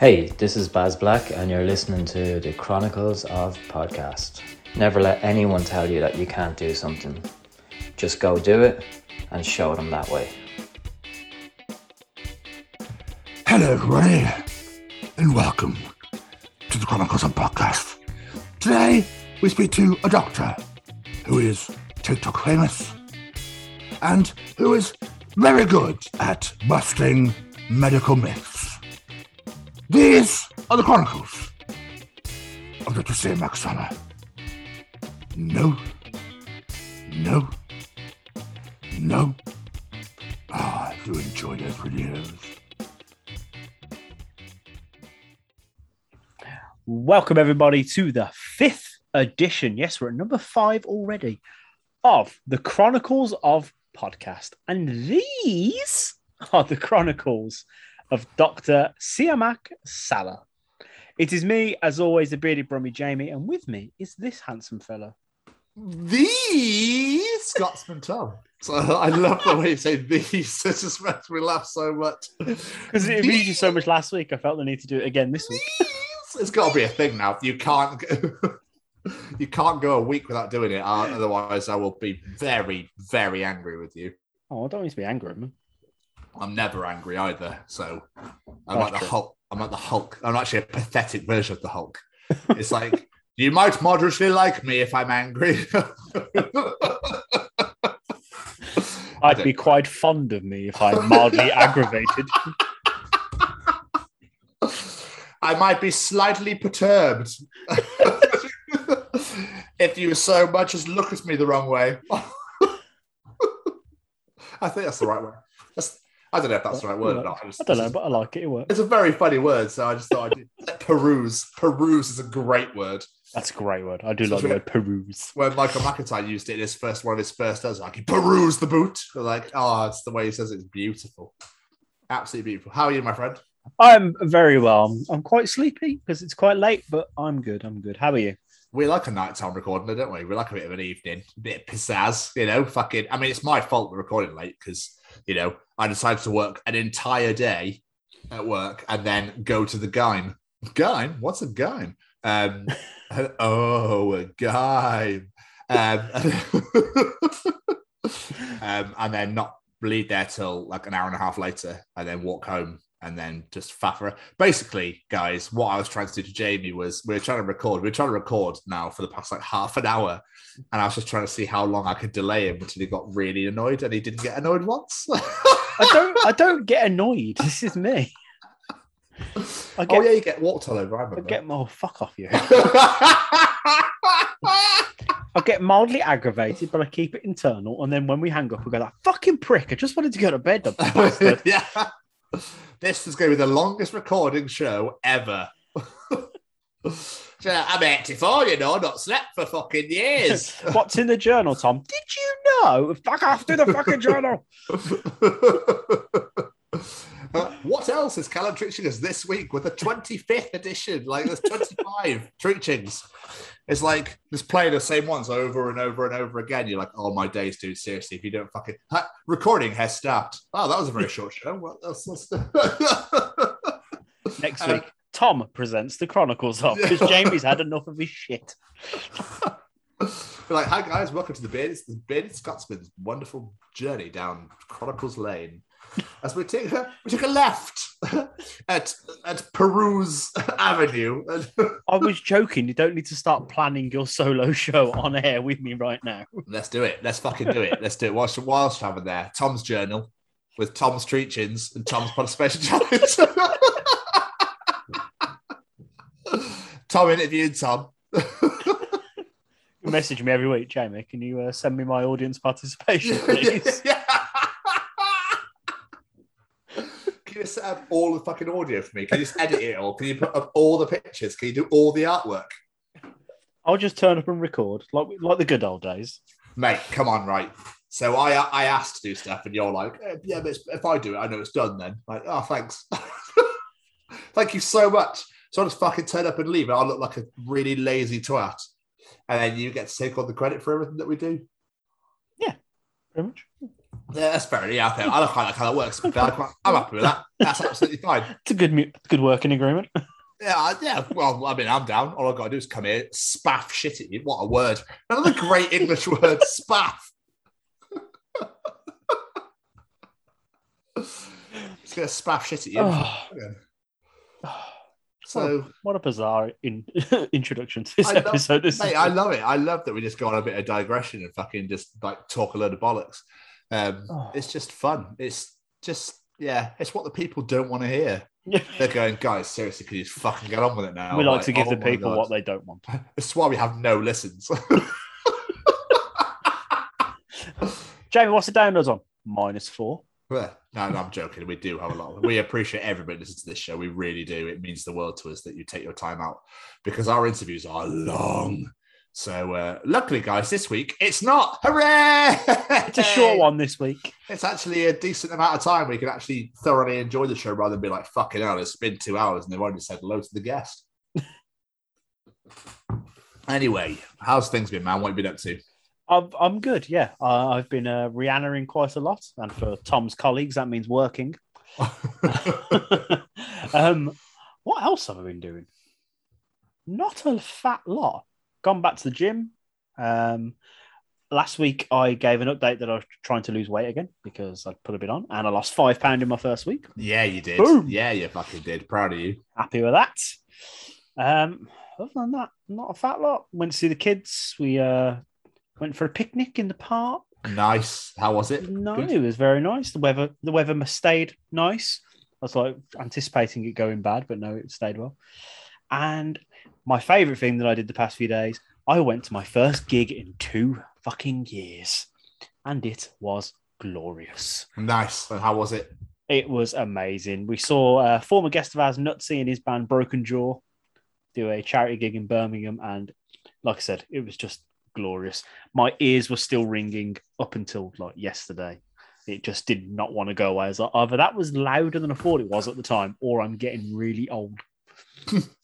Hey, this is Baz Black, and you're listening to the Chronicles of Podcast. Never let anyone tell you that you can't do something. Just go do it and show them that way. Hello, everybody, and welcome to the Chronicles of Podcast. Today, we speak to a doctor who is TikTok famous and who is very good at busting medical myths. These are the Chronicles of Dr. Sam Maxana. No, no, no. Ah, I do enjoy those videos. Welcome, everybody, to the fifth edition. Yes, we're at number five already of the Chronicles of Podcast. And these are the Chronicles of Dr. Siyamak Saleh. It is me, as always, the bearded Brummy Jamie, and with me is this handsome fella. The Scotsman Tom. So I love the way you say these. It just makes me laugh so much. Because it amused you so much last week, I felt the need to do it again this week. These. It's got to be a thing now. You can't. Go, you can't go a week without doing it. uh, Otherwise, I will be very, very angry with you. Oh, I don't need to be angry at me. I'm never angry either. So I'm That's like the true. Hulk. I'm like the Hulk. I'm actually a pathetic version of the Hulk. It's like you might moderately like me if I'm angry. I'd be quite fond of me if I'm mildly aggravated. I might be slightly perturbed if you so much as look at me the wrong way. I think that's the right word. That's, I don't know if that's the right word or not. just- I don't know, but I like it. It works. It's a very funny word, so I just thought I'd peruse. Peruse is a great word. That's a great word. I do like the word peruse. When Michael McIntyre used it in his first one of his first does, like he perused the boot. Like, oh, it's the way he says it. It's beautiful. Absolutely beautiful. How are you, my friend? I'm very well. I'm, I'm quite sleepy because it's quite late, but I'm good. I'm good. How are you? we like a nighttime recording, don't we? We like a bit of an evening, a bit of pizzazz, you know. Fucking, I mean, it's my fault we're recording late because you know I decided to work an entire day at work and then go to the game. Game? What's a game? Um, oh, a game. Um, um, and then not leave there till like an hour and a half later, and then walk home and then just faff around. Basically, guys, what I was trying to do to Jamie was we were trying to record. We are trying to record now for the past like half an hour, and I was just trying to see how long I could delay him until he got really annoyed, and he didn't get annoyed once. I don't. I don't get annoyed. This is me. I oh, get. oh yeah, you get walked all over. I I remember. get more. Fuck off you. I get mildly aggravated, but I keep it internal. And then when we hang up, we go that fucking prick. I just wanted to go to bed. The bastard. yeah. This is going to be the longest recording show ever. I'm 84, you know, not slept for fucking years. What's in the journal, Tom? Did you know? Fuck off to the fucking journal. What else is Callum Treaching us this week with the 25th edition? Like there's 25 Treachings. It's like just playing the same ones over and over and over again. You're like, oh my days, dude. Seriously, if you don't fucking Ha, recording has stopped. Oh, that was a very short show. What else? Next Um, week, Tom presents the Chronicles of because Jamie's had enough of his shit. We're like, hi guys, welcome to the Bearded, the Bearded Scotsman's wonderful journey down Chronicles Lane. As we take a, we take a left at at Peruse Avenue. I was joking. You don't need to start planning your solo show on air with me right now. Let's do it. Let's fucking do it. Let's do it. Whilst, whilst having there, Tom's journal with Tom's treachings and Tom's participation challenge. Tom interviewed Tom. You message me every week, Jamie. Can you uh, send me my audience participation, please? Yeah. Can you set up all the fucking audio for me? Can you just edit it all? Can you put up all the pictures? Can you do all the artwork? I'll just turn up and record like like the good old days. Mate, come on, right. So I I asked to do stuff, and you're like, eh, yeah, but if I do it, I know it's done. Then like, oh, thanks, thank you so much. So I'll just fucking turn up and leave, and I look like a really lazy twat, and then you get to take all the credit for everything that we do. Yeah, pretty much. Yeah, that's fair. Yeah, okay. I quite like how that works. But I quite- I'm happy with that. That's absolutely fine. It's a good good working agreement. Yeah, yeah. Well, I mean, I'm down. All I've got to do is come here, spaff shit at you. What a word. Another great English word, spaff. It's going to spaff shit at you. Oh, so, what a bizarre in- introduction to this I love- episode. This mate, I love it. I love that we just go on a bit of digression and fucking just like talk a load of bollocks. Um, Oh. It's just fun. It's just, yeah, it's what the people don't want to hear. They're going, guys, seriously, can you just fucking get on with it now? we like to give oh the people God. what they don't want. This is why we have no listens. Jamie, what's the downloads on? Minus four. Well, no, no, I'm joking. We do have a lot. Of, we appreciate everybody listening to this show. We really do. It means the world to us that you take your time out because our interviews are long. So, uh, luckily, guys, this week it's not. Hooray! It's a short one this week. It's actually a decent amount of time we can actually thoroughly enjoy the show rather than be like, fucking hell, it's been two hours and they've already said hello to the guest. anyway, how's things been, man? What have you been up to? I'm, I'm good. Yeah, uh, I've been uh, Rihannaing quite a lot, and for Tom's colleagues, that means working. um, what else have I been doing? Not a fat lot. Gone back to the gym. Um, last week, I gave an update that I was trying to lose weight again because I'd put a bit on, and I lost five pound in my first week. yeah, you did. Boom. Yeah, you fucking did. Proud of you. Happy with that. Um, other than that, not a fat lot. Went to see the kids. We uh, went for a picnic in the park. Nice. How was it? No, Good? it was very nice. The weather, the weather must stayed nice. I was like anticipating it going bad, but no, it stayed well. And my favorite thing that I did the past few days, I went to my first gig in two fucking years, and it was glorious. Nice. And how was it? It was amazing. We saw a former guest of ours, Nutsy, and his band Broken Jaw do a charity gig in Birmingham. And like I said, it was just glorious. My ears were still ringing up until like yesterday. It just did not want to go away. I was like, either that was louder than I thought it was at the time, or I'm getting really old.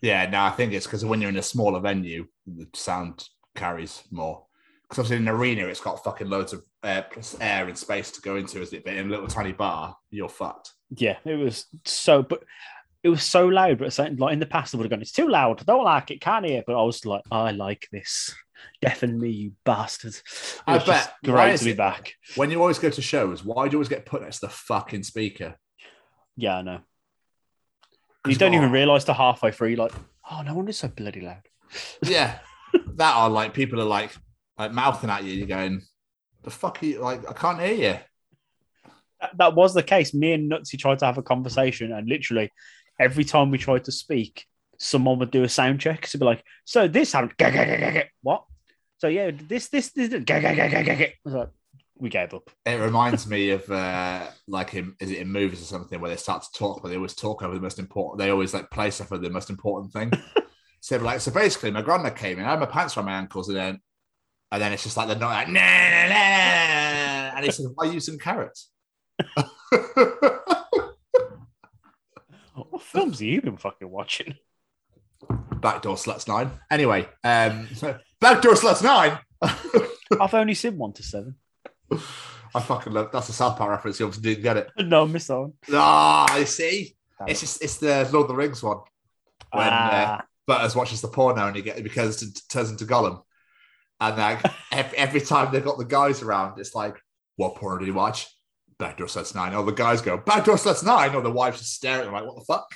Yeah, no, I think it's because when you're in a smaller venue, the sound carries more. Because obviously in an arena, it's got fucking loads of uh, air, air and space to go into, is it? But in a little tiny bar, you're fucked. Yeah, it was so, but it was so loud. But same- like in the past, I would have gone, "It's too loud. I don't like it. Can't hear." But I was like, "I like this. Deafen me, you bastard." I bet. Great to be it- back. When you always go to shows, why do you always get put next to the fucking speaker? Yeah, I know. You don't even realize the halfway through, you're like, "Oh, no wonder it's so bloody loud." Yeah, that are like people are like like mouthing at you. You're going, the fuck are you like? I can't hear you. That, that was the case. Me and Nutsy tried to have a conversation, and literally every time we tried to speak, someone would do a sound check. So be like, "So this happened." What? So yeah, this, this, this. Gah. I was like, we gave up. It reminds me of uh, like in is it in movies or something where they start to talk, but they always talk over the most important. They always like play stuff with the most important thing. so like, so basically, my grandma came in. I had my pants around my ankles, and then and then it's just like they're not like nah, nah, nah, and he says, "Why are you using carrots?" What films have you been fucking watching? Backdoor Sluts Nine. Anyway, um, Backdoor Sluts Nine. I've only seen one to seven. I fucking love that's a South Park reference. You obviously didn't get it. No, I missed that one. Ah, I see. It's just it's the Lord of the Rings one. When uh, Ah, Butters watches the porno and he get it because it turns into Gollum. And like every, every time they've got the guys around, it's like, what porno do you watch? Backdoor Sluts 9. All the guys go, Backdoor Sluts 9. Or the wives just stare at them like, what the fuck?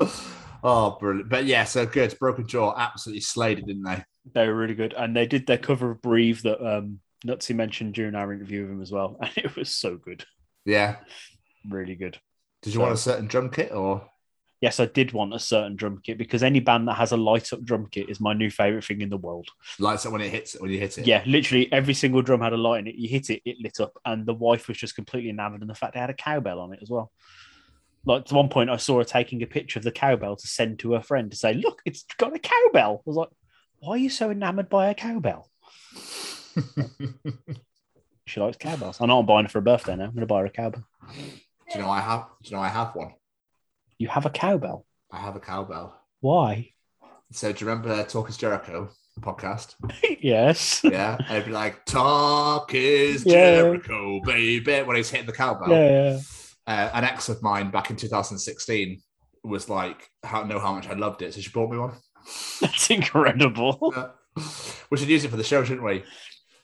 oh, brilliant. But yeah, so good. Broken Jaw absolutely slayed it, didn't they? They were really good, and they did their cover of "Breathe" that um, Nutsy mentioned during our interview with him as well, and it was so good, Yeah. really good. Did you want a certain drum kit or? Yes, I did want a certain drum kit because any band that has a light up drum kit is my new favorite thing in the world. Lights up when it hits it, when you hit it. Yeah, literally every single drum had a light in it. You hit it, it lit up, and the wife was just completely enamored in the fact they had a cowbell on it as well. Like at one point, I saw her taking a picture of the cowbell to send to her friend to say, "Look, it's got a cowbell." I was like, "Why are you so enamored by a cowbell?" She likes cowbells. I know I'm buying her for a birthday now. I'm going to buy her a cowbell. Do you know I have? Do you know I have one? You have a cowbell? I have a cowbell. Why? So do you remember Talk Is Jericho? podcast. yes. Yeah, and it'd be like, "Talk is Yeah. Jericho, baby," when he's hitting the cowbell. Yeah. Uh, an ex of mine back in 2016 was like, "How know how much I loved it," so she bought me one. That's incredible. Yeah. we should use it for the show, shouldn't we?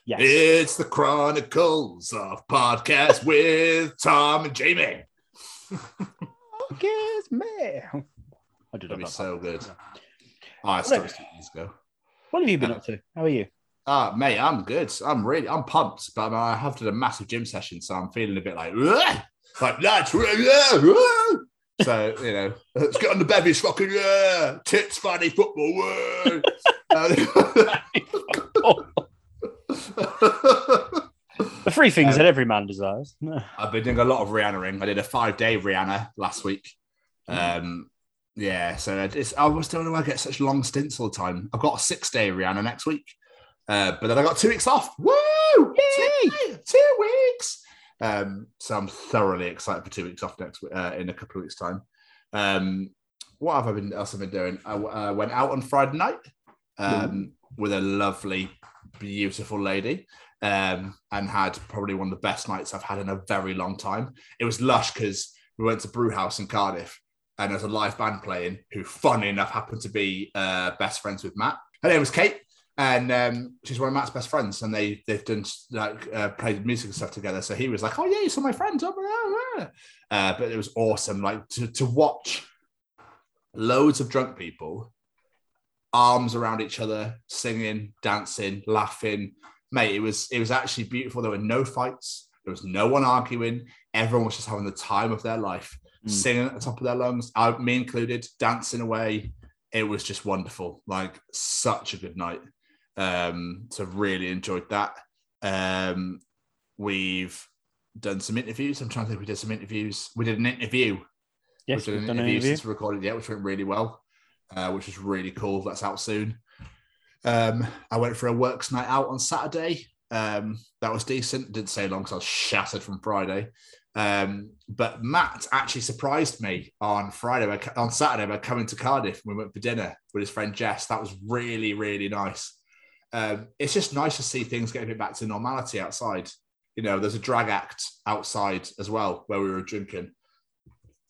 Yes. It's the Chronicles of Podcast with Tom and Jamie. Kiss me. I did That'd be so good. Oh, I started two years ago. What have you been up to? How are you? Ah, mate, I'm good. I'm really, I'm pumped, but I have done a massive gym session, so I'm feeling a bit like, "Ugh!" like that's ugh!" So you know, let's get on the bevies, fucking yeah, tits, funny football. word. The three things Um, that every man desires. I've been doing a lot of Rihanna ring. I did a five day Rihanna last week. Um, yeah, so it's, I was don't know why I get such long stints all the time. I've got a six day Rihanna next week, uh, but then I got two weeks off. Woo! Two, two weeks. Um, so I'm thoroughly excited for two weeks off next uh, in a couple of weeks' time. Um, what have I been else? I've been doing? I uh, went out on Friday night um, with a lovely, beautiful lady um, and had probably one of the best nights I've had in a very long time. It was lush because we went to Brew House in Cardiff and there's a live band playing who, funny enough, happened to be uh, best friends with Matt. Her name was Kate. And um, she's one of Matt's best friends, and they they've done like uh, played music and stuff together. So he was like, "Oh yeah, you saw my friends." Oh, blah, blah." Uh, but it was awesome, like to to watch loads of drunk people, arms around each other, singing, dancing, laughing. Mate, it was it was actually beautiful. There were no fights. There was no one arguing. Everyone was just having the time of their life, Mm. singing at the top of their lungs. I, me included, dancing away. It was just wonderful. Like such a good night. Um, so really enjoyed that. Um, we've done some interviews. I'm trying to think. We did some interviews. We did an interview Yes, we've we've done done an an interview interview. since we recorded yet, which went really well, uh, which was really cool. That's out soon. Um, I went for a works night out on Saturday. Um, that was decent. Didn't stay long because I was shattered from Friday. Um, but Matt actually surprised me on Friday, on Saturday by coming to Cardiff. We went for dinner with his friend Jess. That was really, really nice. Um, it's just nice to see things getting back to normality outside. You know, there's a drag act outside as well where we were drinking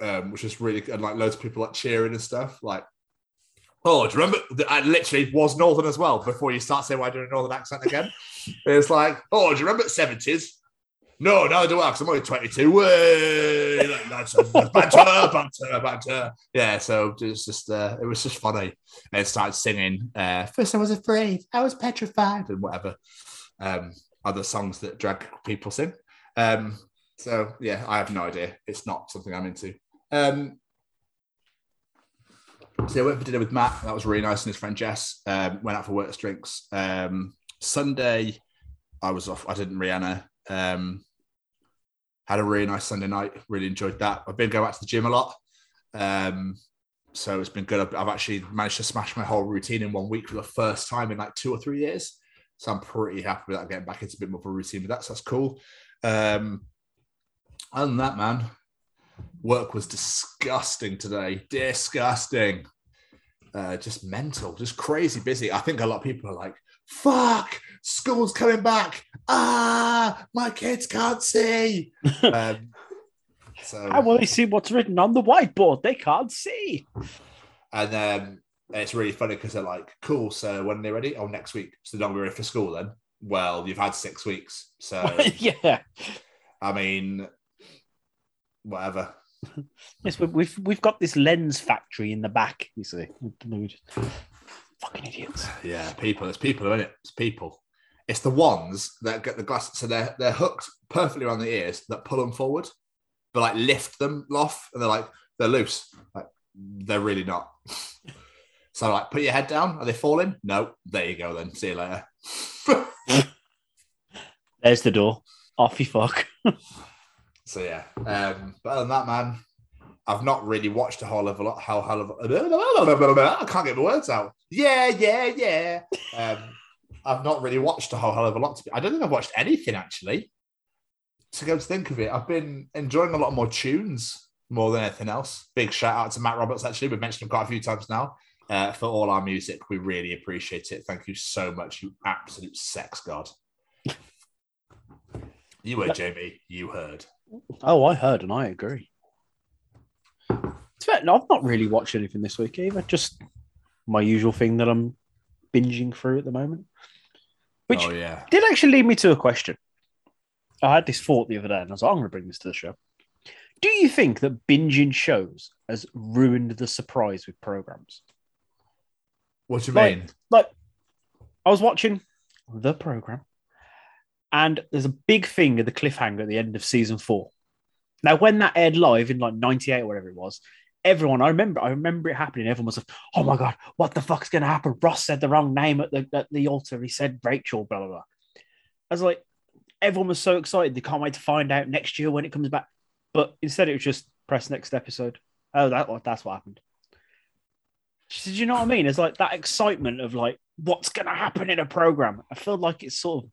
um, which is really good. And like loads of people like cheering and stuff. Like, oh, do you remember? that I literally was Northern as well before you start saying why I do a Northern accent again. it's like, oh, do you remember the 70s? No, I do I because I'm only 22. Way! Like, that's- that's banter, banter, banter. Yeah, so it was just, uh, it was just funny. And started singing. Uh, First, I was afraid, I was petrified, and whatever. Um, other songs that drag people sing. Um, so yeah, I have no idea. It's not something I'm into. Um, so I went for dinner with Matt. That was really nice, and his friend Jess um, went out for work drinks. Um, Sunday, I was off. I didn't Rihanna. Um, had a really nice Sunday night. Really enjoyed that. I've been going back to the gym a lot, um, so it's been good. I've, I've actually managed to smash my whole routine in one week for the first time in like two or three years. So I'm pretty happy with that. Getting back into a bit more of a routine with that. So that's cool. Um, other than that, man, work was disgusting today. Disgusting. Uh, just mental, just crazy busy. I think a lot of people are like, fuck, school's coming back. Ah, my kids can't see. um, so, How will they see what's written on the whiteboard? They can't see. and um, it's really funny because they're like, cool. So when they're they ready? Oh, next week. So they're not ready for school then? Well, you've had six weeks. So, yeah. I mean, whatever. Yes, we- we've we've got this lens factory in the back. You see, fucking idiots. Yeah, people. It's people, isn't it? It's people. It's the ones that get the glass. So they're they're hooked perfectly around the ears that pull them forward, but like lift them off, and they're like they're loose. Like they're really not. So like, put your head down. Are they falling? No. There you go. Then see you later. There's the door. Off you fuck. so yeah. Um, but other than that, man, I've not really watched a whole of a lot. How hell of I can't get the words out. Yeah, yeah, yeah. Um, I've not really watched a whole hell of a lot. To be, I don't think I've watched anything actually. To go to think of it, I've been enjoying a lot more tunes more than anything else. Big shout out to Matt Roberts. Actually, we've mentioned him quite a few times now. uh, for all our music. We really appreciate it. Thank you so much, you absolute sex god. You heard, Jamie. You heard. Oh, I heard and I agree. No, I've not really watched anything this week either. Just my usual thing that I'm binging through at the moment. Which oh yeah. did actually lead me to a question. I had this thought the other day, and I was like, I'm going to bring this to the show. Do you think that binging shows has ruined the surprise with programs? What do you Like- mean? Like, I was watching the program, and there's a big thing at the cliffhanger at the end of season four. Now, when that aired live in like '98 or whatever it was, everyone I remember, I remember it happening. Everyone was like, "Oh my god, what the fuck's going to happen?" Ross said the wrong name at the at the altar. He said Rachel. Blah blah blah. I was like, everyone was so excited. They can't wait to find out next year when it comes back. But instead, it was just press next episode. Oh, that that's what happened. She said, you know what I mean? It's like that excitement of like what's going to happen in a program. I feel like it's sort of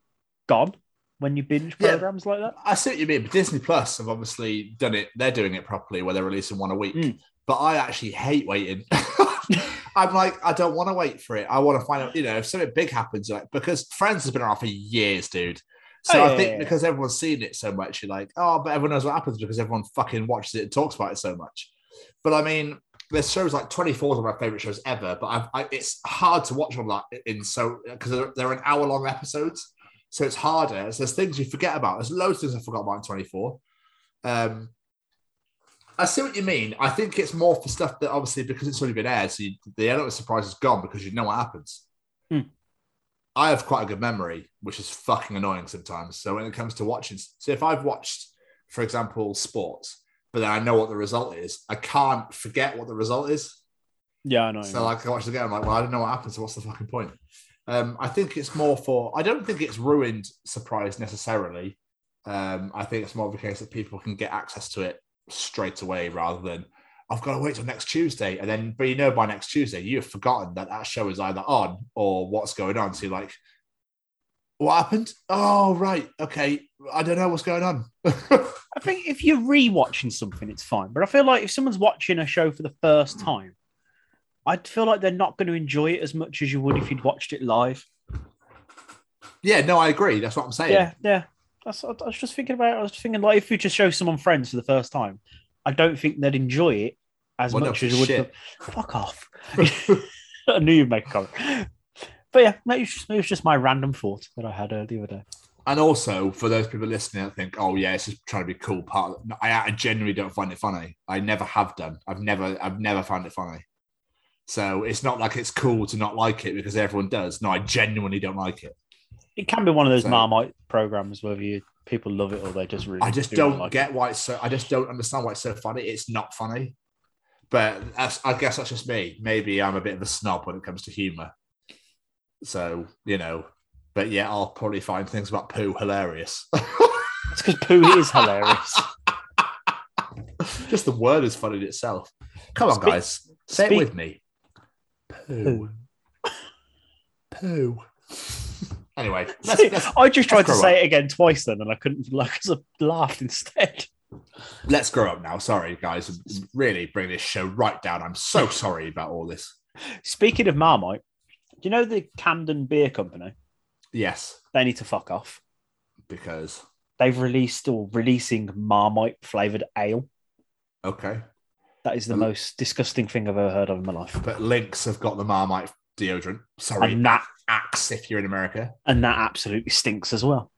gone when you binge Yeah. programs like that. I see what you mean, but Disney Plus have obviously done it. They're doing it properly where they're releasing one a week. Mm. But I actually hate waiting. I'm like, I don't want to wait for it. I want to find out, you know, if something big happens, like because Friends has been around for years, dude. So Oh, I think yeah, yeah. because everyone's seen it so much, you're like, oh, but everyone knows what happens because everyone fucking watches it and talks about it so much. But I mean, there's shows like 24 of my favorite shows ever, but I've, I, it's hard to watch them like in so because they're, they're an hour long episodes. So it's harder. So there's things you forget about. There's loads of things I forgot about in 24. Um, I see what you mean. I think it's more for stuff that obviously because it's already been aired, so you, the element of surprise is gone because you know what happens. Hmm. I have quite a good memory, which is fucking annoying sometimes. So when it comes to watching, so if I've watched, for example, sports, but then I know what the result is, I can't forget what the result is. Yeah, I know. So like I watch the game, I'm like, well, I don't know what happened. So what's the fucking point? Um, I think it's more for. I don't think it's ruined surprise necessarily. Um, I think it's more of a case that people can get access to it straight away rather than I've got to wait till next Tuesday, and then but you know by next Tuesday you've forgotten that that show is either on or what's going on. So you're like, what happened? Oh right, okay, I don't know what's going on. I think if you're rewatching something, it's fine. But I feel like if someone's watching a show for the first hmm. time, I'd feel like they're not going to enjoy it as much as you would if you'd watched it live. yeah, no, I agree. That's what I'm saying. Yeah, yeah. That's I was just thinking about. I was thinking like if you just show someone Friends for the first time, I don't think they'd enjoy it as Well, no, much as you would. Fuck off. I knew you'd make a comment. But yeah, maybe it's just, it was just my random thought that I had uh, the other day. And also for those people listening, I think, oh yeah, it's just trying to be cool. Part, of, I, I genuinely don't find it funny. I never have done. I've never, I've never found it funny. So it's not like it's cool to not like it because everyone does. No, I genuinely don't like it. It can be one of those So- Marmite programs whether you people love it or they just really. I just do don't like get why it's so. I just don't understand why it's so funny. It's not funny. But that's, I guess that's just me. Maybe I'm a bit of a snob when it comes to humor. So you know, but yeah, I'll probably find things about poo hilarious. It's because poo is hilarious. just the word is funny in itself. Come on, guys, say it with me. Poo. Poo. Anyway, let's, let's, I just tried to say it again twice then, and I couldn't. Like, 'cause I laughed instead. let's grow up now. Sorry, guys. Really bring this show right down. I'm so sorry about all this. Speaking of Marmite, do you know the Camden Beer Company? Yes, They need to fuck off. because They've released or releasing Marmite flavored ale. okay, That is the most disgusting thing I've ever heard of in my life. but Lynx have got the Marmite deodorant. Sorry, And that Axe if you're in America. and that absolutely stinks as well.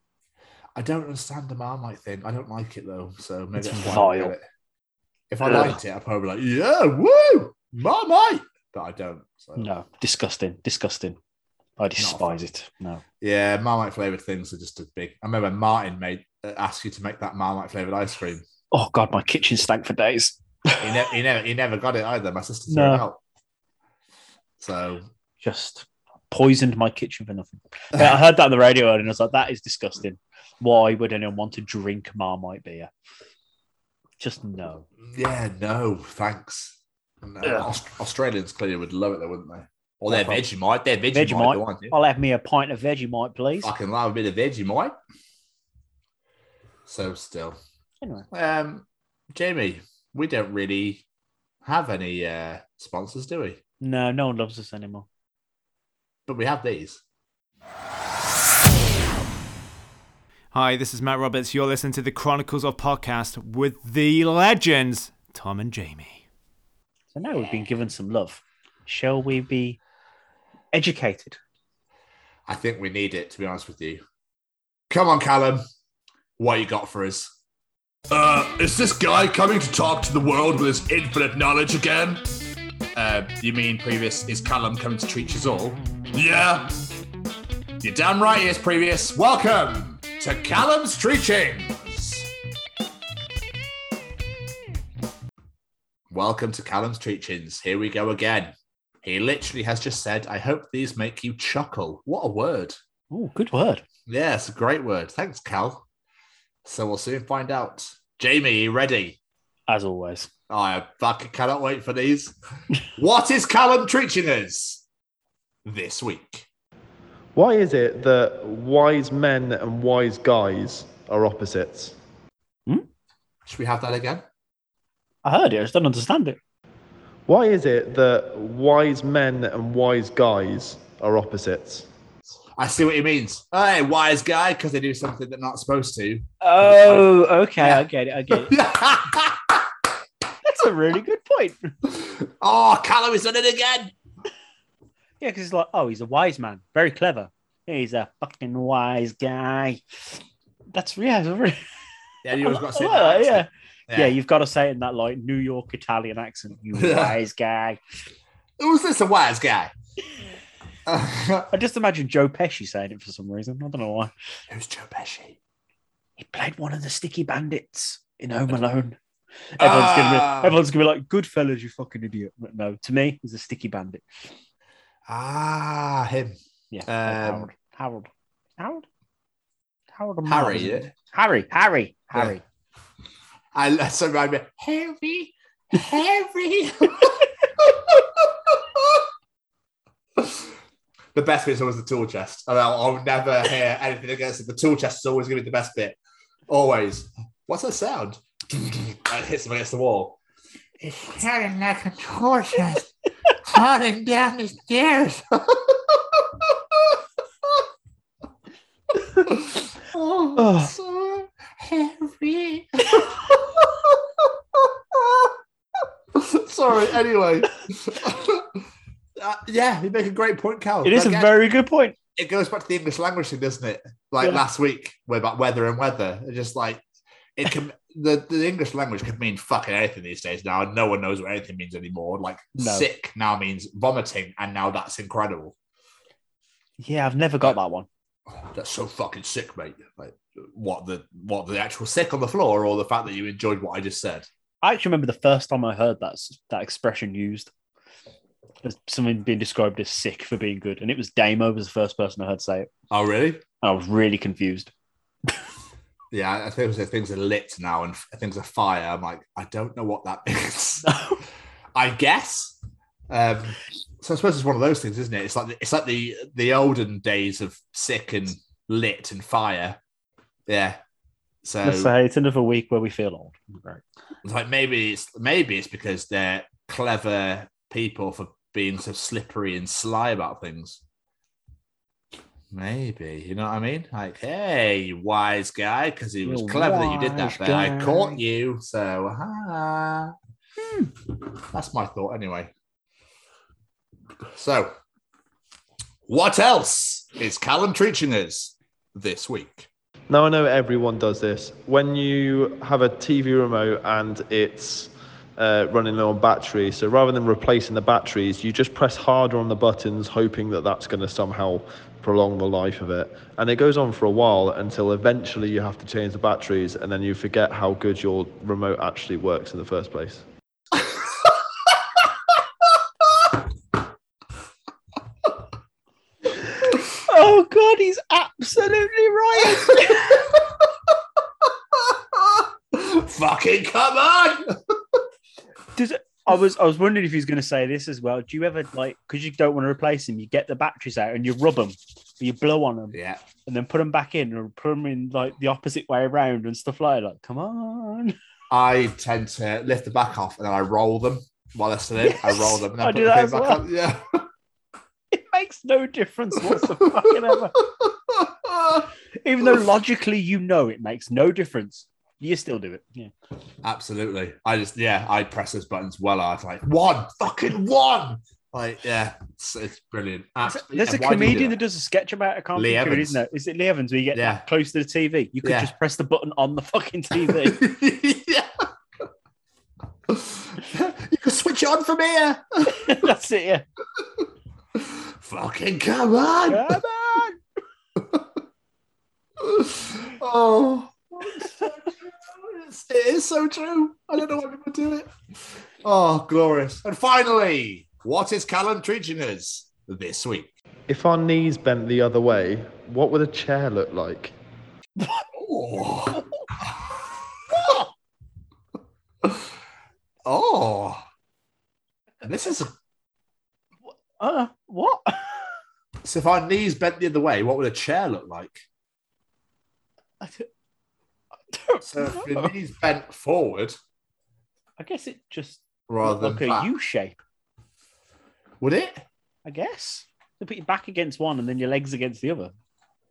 I don't understand the Marmite thing. I don't like it though, so maybe It's that's why vile. it. If I Ugh. liked it, I'd probably be like, yeah, woo, Marmite. But I don't. So. No, disgusting, disgusting. I despise it. No. Yeah, Marmite flavored things are just a big. I remember Martin made uh, asked you to make that Marmite flavored ice cream. Oh god, my kitchen stank for days. He, ne- he never, he never got it either. My sister threw No. it out. So Just poisoned my kitchen for nothing. Yeah, I heard that on the radio earlier and I was like, that is disgusting. Why would anyone want to drink Marmite beer? Just no. yeah, no, thanks. No, Aust- Australians clearly would love it, though, wouldn't they? Or their Well, Vegemite. Their Vegemite. Vegemite. the one, yeah. I'll have me a pint of Vegemite, please. I can love a bit of Vegemite. So still, Anyway, um, Jamie, we don't really have any uh, sponsors, do we? No, no one loves us anymore. But we have these. Hi, this is Matt Roberts. You're listening to the Chronicles of Podcast with the legends, Tom and Jamie. So now we've been given some love. Shall we be educated? I think we need it, to be honest with you. Come on, Callum. What you got for us? Uh, is this guy coming to talk to the world with his infinite knowledge again? Uh, you mean previous? Is Callum coming to treat us all? Yeah. You're damn right he is previous. Welcome to Callum's Treachings. Welcome to Callum's Treachings. Here we go again. He literally has just said, I hope these make you chuckle. What a word. Oh, good word. Yeah, great word. Thanks, Cal. So we'll soon find out. Jamie, you ready? As always. Oh, I fucking cannot wait for these. what is Callum treating us this week? Why is it that wise men and wise guys are opposites? Hmm? Should we have that again? I heard it, I just don't understand it. Why is it that wise men and wise guys are opposites? I see what he means. Hey, wise guy, because they do something they're not supposed to. Oh, okay. Yeah. I get it. I get it. That's a really good point. oh, Callum has done it again. Yeah, because it's like, oh, he's a wise man, very clever. He's a fucking wise guy. That's yeah, really, Yeah, you always got to say that. that yeah. yeah. yeah, you've got to say it in that like New York Italian accent. You wise guy. Who's this a wise guy? I just imagine Joe Pesci saying it for some reason. I don't know why. Who's Joe Pesci? He played one of the sticky bandits in Home Alone. Everyone's gonna Ah. be everyone's gonna be like, "Good fellas, you fucking idiot." But no, to me, he's a sticky bandit. Ah, him. Yeah, Um, Harold, Harold, Harold, Harold, and Harry, yeah. it? Harry, Harry, Yeah. Harry. I that's so remind me. Harry, Harry. the best bit is always the tool chest. And I'll, I'll never hear anything against it. The tool chest is always going to be the best bit. Always. What's that sound? it hits him against the wall. It's sounding like a tool chest falling down the stairs. oh, Oh. so Harry. Sorry, anyway. Uh, yeah, you make a great point, Cal. It is a Again, very good point. It goes back to the English language thing, doesn't it? Like Yeah. last week, where about weather and weather. It's just like it can. The, the English language could mean fucking anything these days now. No one knows what anything means anymore. Like No. sick now means vomiting, and now that's incredible. Yeah, I've never got that one. That's so fucking sick, mate. Like what the what the actual sick on the floor, or the fact that you enjoyed what I just said. I actually remember the first time I heard that that expression used as something being described as sick for being good, and it was Damo was the first person I heard say it. Oh, really? And I was really confused. Yeah, I think things are lit now and things are fire. I'm like, I don't know what that means. I guess. Um, so I suppose it's one of those things, isn't it? It's like the, it's like the the olden days of sick and lit and fire. Yeah. So Let's say it's another week where we feel old. Right. it's like maybe it's maybe it's because they're clever people for being so slippery and sly about things. Maybe you know what I mean? Like, hey, you wise guy, because he was You clever that you did that. But I caught you, so ah. Hmm. that's my thought anyway. So, what else is Callum treating us this week? Now I know everyone does this. When you have a TV remote and it's uh, running low on battery, so rather than replacing the batteries, you just press harder on the buttons, hoping that that's going to somehow prolong the life of it. And it goes on for a while until eventually you have to change the batteries, and then you forget how good your remote actually works in the first place. Oh God, he's absolutely right. Fucking come on! Does it? I was I was wondering if he was going to say this as well. Do you ever like because you don't want to replace them, you get the batteries out and you rub them, you blow on them, Yeah, and then put them back in, or put them in like the opposite way around and stuff like that. Like, come on. I tend to lift the back off and then I roll them while they're still in. I roll them. And then I put do that as back well. Yeah. It makes no difference whatsoever. Even though logically you know it makes no difference, you still do it. Yeah. Absolutely. I just yeah, I press those buttons well hard. Like one, fucking one. Like yeah, it's, it's brilliant. Absolutely. There's a Yeah, why do do comedian that? that does a sketch about it. I can't Lee think of it, Evans. isn't it? Is it Lee Evans where you get Yeah. close to the TV? You could Yeah. just press the button on the fucking TV. yeah. you can switch it on from here. That's it, yeah. Fucking come on. Come on. oh, it's so true. It's- it is so true. I don't know why people do it. Oh, glorious. And finally, what is Callum teaching us this week? If our knees bent the other way, what would a chair look like? Oh. oh. This is Uh, what? so if our knees bent the other way, what would a chair look like? I don't, I don't So if your oh. knees bent forward I guess it just rather like than a back, U shape. would it? I guess. So put your back against one and then your legs against the other.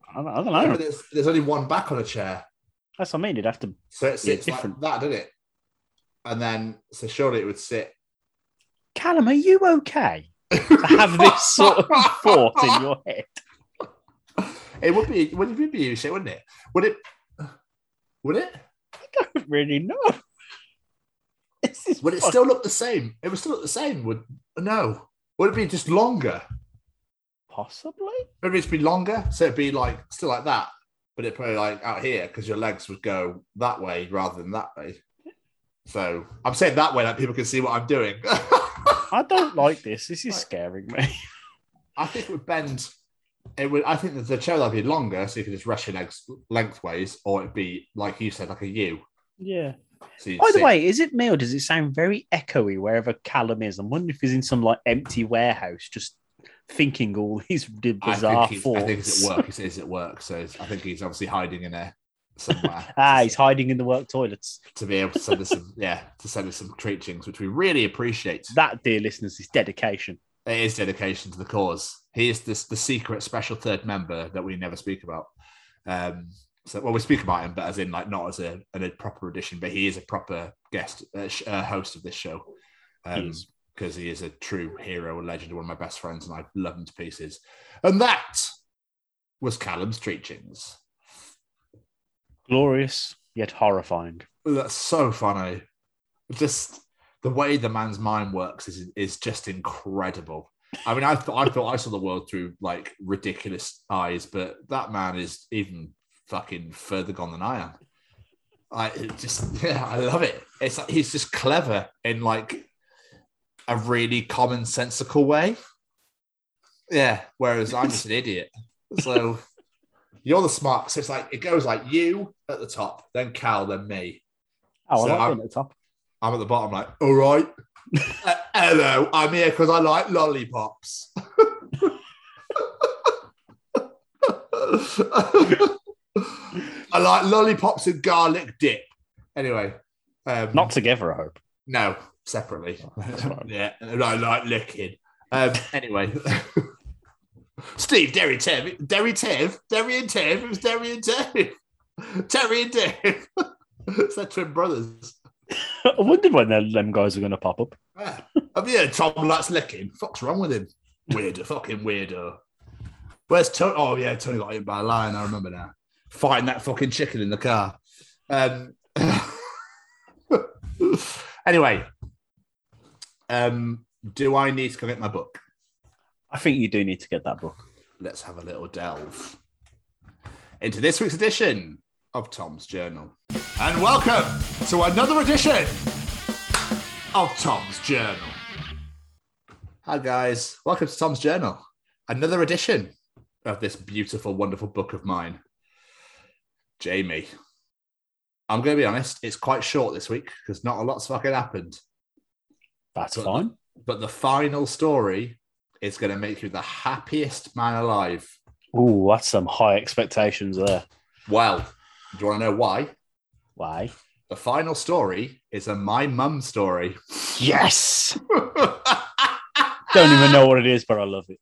I don't, I don't No, know. but there's, there's only one back on a chair. That's what I mean. It'd have to. So it Yeah, sits different. like that, doesn't it? And then, so surely it would sit. Callum, are you okay? To have this sort of thought in your head. It would be, would it be a shit, wouldn't it? Would it? Would it? I don't really know. This is Would it fuck- still look the same? It would still look the same. Would no? Would it be just longer? possibly? Maybe it just be longer? So it'd be like still like that, but it'd probably like out here because your legs would go that way rather than that way. So I'm saying that way that people can see what I'm doing. I don't like this. This is scaring me. I think it would bend. It would. I think that the chair would be longer, so you could just rest your legs lengthways, or it'd be like you said, like a U. Yeah. So By the sit- way, is it me or does it sound very echoey wherever Callum is? I'm wondering if he's in some like empty warehouse, just thinking all these I bizarre think, thoughts. I think he's at work. He says he's at work, so I think he's obviously hiding in there somewhere. ah, he's hiding in the work toilets. to be able to send us some, yeah, to send us some treatings, which we really appreciate. That, dear listeners, is dedication. It is dedication to the cause. He is this the secret special third member that we never speak about. Um, so, well, we speak about him, but as in like not as a, an- a proper edition, but he is a proper guest uh, sh- uh, host of this show. He Um, because he is a true hero, a legend, one of my best friends, and I love him to pieces. And that was Callum's teachings. Glorious yet horrifying. That's so funny. Just the way the man's mind works is is just incredible. I mean, I thought I thought I saw the world through like ridiculous eyes, but that man is even fucking further gone than I am. I just yeah, I love it. It's like he's just clever in like a really commonsensical way. Yeah, whereas I'm just an idiot. So you're the smart. So it's like it goes like you at the top, then Cal, then me. Oh, So I'm- at the top. I'm at the bottom, like, all right. Uh, hello, I'm here because I like lollipops. I like lollipops and garlic dip. Anyway, um, Not together, I hope. no, separately. That's yeah, and I like licking. Um, anyway, Steve, Derry, Tev, Derry, Tev, Derry and Tev. It was Derry and Tev. Terry and Tev. it's their twin brothers. I wondered when them guys are going to pop up. Yeah. Have you heard Tom likes licking? Fuck's wrong with him? Weirdo, fucking weirdo. Where's Tony? Oh yeah, Tony got hit by a lion. I remember now. Fighting that fucking chicken in the car. Um. anyway, um, do I need to go get my book? I think you do need to get that book. Let's have a little delve into this week's edition of Tom's Journal. And welcome to another edition of Tom's Journal. Hi, guys. Welcome to Tom's Journal. Another edition of this beautiful, wonderful book of mine. Jamie, I'm going to be honest, it's quite short this week because not a lot's fucking happened. That's But- fine. But the final story is going to make you the happiest man alive. Ooh, that's some high expectations there. Well, do you want to know why? Why? the final story is a my mum story. Yes. Don't even know what it is, but I love it.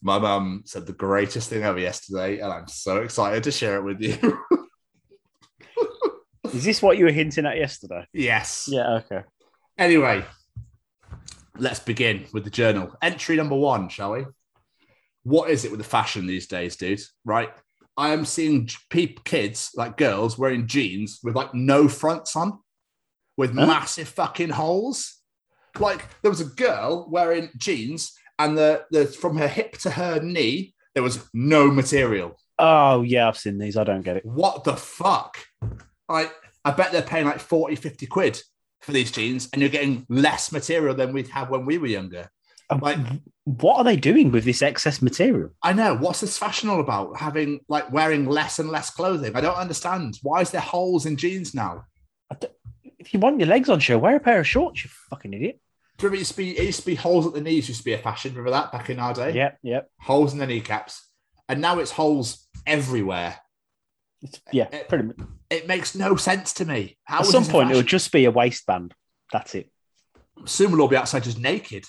my mum said the greatest thing ever yesterday, and I'm so excited to share it with you. Is this what you were hinting at yesterday? yes. Yeah. Okay. Anyway, let's begin with the journal. Entry number one, shall we? What is it with the fashion these days, dude? Right? I am seeing peep kids, like girls, wearing jeans with like no fronts on, with Huh? massive fucking holes. Like there was a girl wearing jeans, and the, the from her hip to her knee, there was no material. Oh yeah, I've seen these. I don't get it. What the fuck? Like, I bet they're paying like 40, 50 quid for these jeans, and you're getting less material than we'd have when we were younger. Like- what are they doing with this excess material? I know. What's this fashion all about? Having like wearing less and less clothing. I don't understand. Why is there holes in jeans now? If you want your legs on show, wear a pair of shorts. You fucking idiot. Remember it used to be it used to be holes at the knees used to be a fashion. Remember that back in our day? Yep. Yep. Holes in the kneecaps. And now it's holes everywhere. It's, yeah. Uh, Pretty much. It makes no sense to me. How At some point, it fashion? would just be a waistband. That's it. soon we'll all be outside just naked.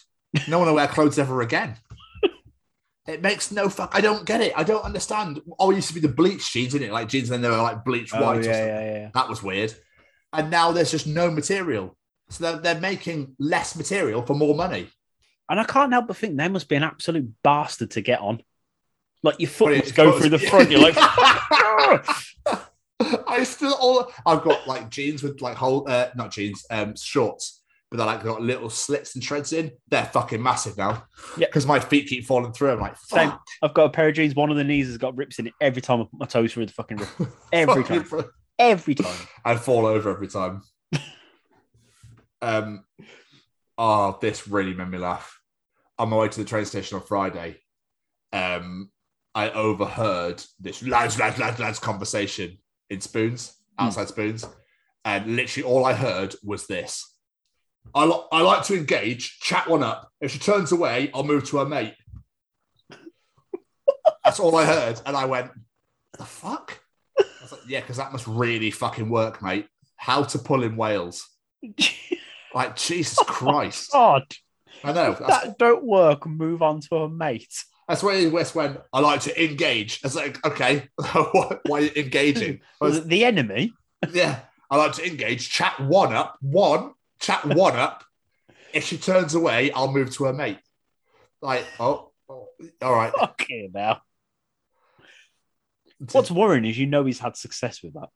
No one will wear clothes ever again. It makes no fuck. I don't get it. I don't understand. Oh, it used to be the bleach jeans, didn't it? Like jeans, and then they were like bleach Oh, white. or yeah, something. yeah, yeah. That was weird. And now there's just no material. So they're, they're making less material for more money. And I can't help but think they must be an absolute bastard to get on. Like your foot must go through the front. You're like, I still all I've got like jeans with like whole uh, not jeans, um shorts, but they're like got little slits and shreds in. They're fucking massive now. Yeah. Because my feet keep falling through. I'm like, Same. fuck. I've got a pair of jeans. One of the knees has got rips in it every time I put my toes through the fucking rip. Every time. Every time. I'd fall over every time. um, oh, this really made me laugh. On my way to the train station on Friday, um, I overheard this lads, lads, lads, lads conversation in Spoons, outside Spoons, and literally all I heard was this. I, li- I like to engage, chat one up. If she turns away, I'll move to her mate. That's all I heard, and I went, "The fuck." I was like, yeah, because that must really fucking work, mate. How to pull in Wales. Like, Jesus oh, Christ. God, I know. That don't work. Move on to a mate. that's where West went, I like to engage. It's like, okay, why why are you engaging? Was was- it the enemy? yeah, I like to engage, chat one up, one, chat one up. If she turns away, I'll move to her mate. Like, oh, oh, all right. Okay, now. What's worrying is you know he's had success with that.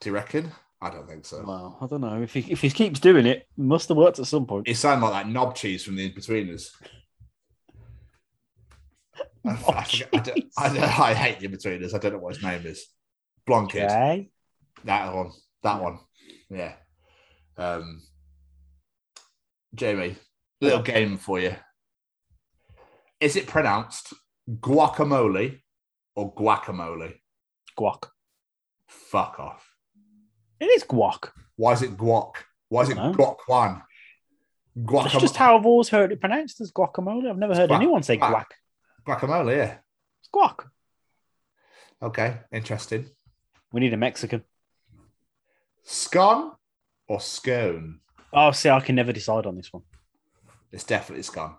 Do you reckon? I don't think so. Well, I don't know if he if he keeps doing it, it must have worked at some point. It sounded like that knob cheese from the Inbetweeners. I, I, forget- I, don't- I, don't- I hate the Inbetweeners. I don't know what his name is. Blonde kid. Okay. That one. That one. Yeah. Um, Jamie, little game for you. Is it pronounced guacamole or guacamole? Guac. Fuck off. It is guac. Why is it guac? Why is it guac one? That's just how I've always heard it pronounced as guacamole. I've never heard Guac. anyone say Guac. guac. Guacamole, yeah. It's guac. Okay, interesting. We need a Mexican. Scone or scone? Oh, see, I can never decide on this one. It's definitely scone.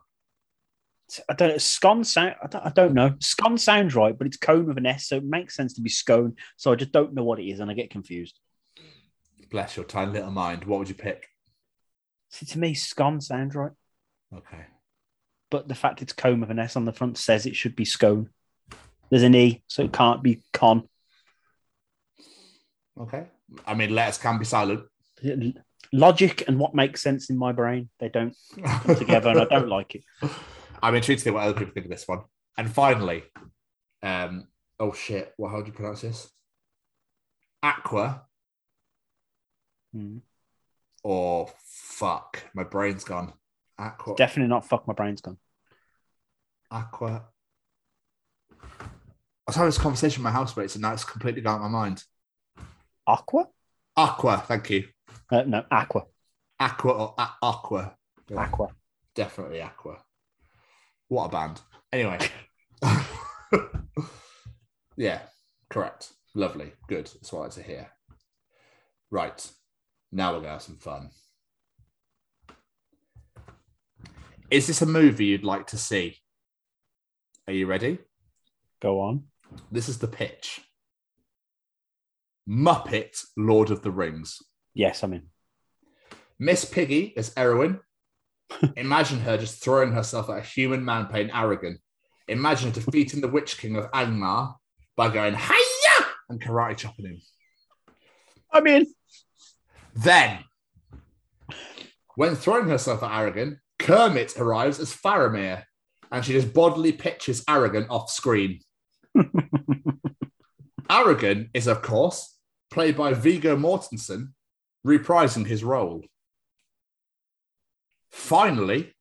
I don't. Scone sound. I don't, I don't know. Scone sounds right, but it's cone with an S, so it makes sense to be scone. So I just don't know what it is, and I get confused. Bless your tiny little mind. What would you pick? See, to me, scone sounds right, Okay. but the fact it's cone with an S on the front says it should be scone. There's an E, so it can't be con. Okay. I mean, letters can be silent. Logic and what makes sense in my brain, they don't come together, and I don't like it. I'm intrigued to see what other people think of this one. And finally, um, oh shit, what how do you pronounce this? Aqua Hmm. or fuck, my brain's gone. Aqua, Definitely not. Fuck, my brain's gone. aqua. I was having this conversation with my housemates, and now it's completely gone out of my mind. Aqua? Aqua, thank you. Uh, no, aqua. Aqua or a- aqua. Yeah, Aqua. Definitely aqua. What a band. Anyway. yeah, correct. Lovely. Good. That's what I like to hear. Right. Now we're going to have some fun. Is this a movie you'd like to see? Are you ready? Go on. This is the pitch Muppet Lord of the Rings. Yes, I'm in. Miss Piggy as Arwen. Imagine her just throwing herself at a human man playing Aragorn. Imagine defeating the Witch King of Angmar by going hiya and karate chopping him. I'm in. Then, when throwing herself at Aragorn, Kermit arrives as Faramir and she just bodily pitches Aragorn off screen. Aragorn is, of course, played by Viggo Mortensen, reprising his role. Finally,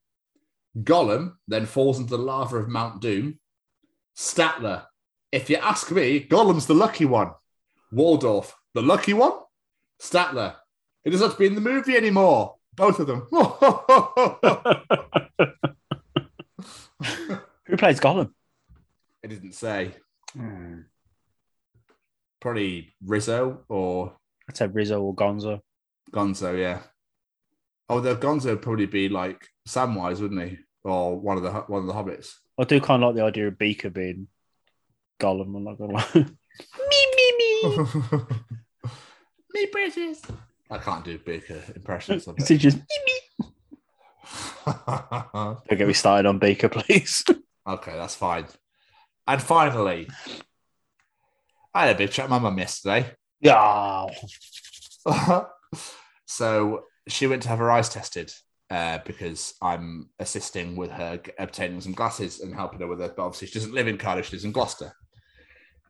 Gollum then falls into the lava of Mount Doom. Statler, if you ask me, Gollum's the lucky one. Waldorf, the lucky one. Statler, it doesn't have to be in the movie anymore. Both of them. Who plays Gollum? it didn't say. Hmm. Probably Rizzo or I'd say Rizzo or Gonzo. Gonzo, yeah. Oh, the Gonzo would probably be like Samwise, wouldn't he? Or one of the one of the hobbits. I do kind of like the idea of Beaker being Gollum. I'm not gonna lie. me, me, me. Me precious. I can't do Beaker impressions of Is it. it just me, me? Don't get me started on Beaker, please. okay, that's fine. And finally, I had a big chat with my mum yesterday. yeah. So she went to have her eyes tested uh, because I'm assisting with her obtaining some glasses and helping her with it. But obviously, she doesn't live in Cardiff; she lives in Gloucester.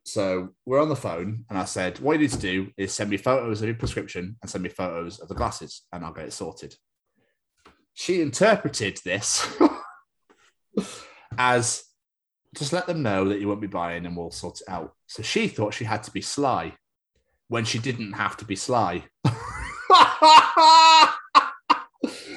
So we're on the phone, and I said, "What you need to do is send me photos of your prescription and send me photos of the glasses, and I'll get it sorted." She interpreted this as just let them know that you won't be buying, and we'll sort it out. So she thought she had to be sly when she didn't have to be sly.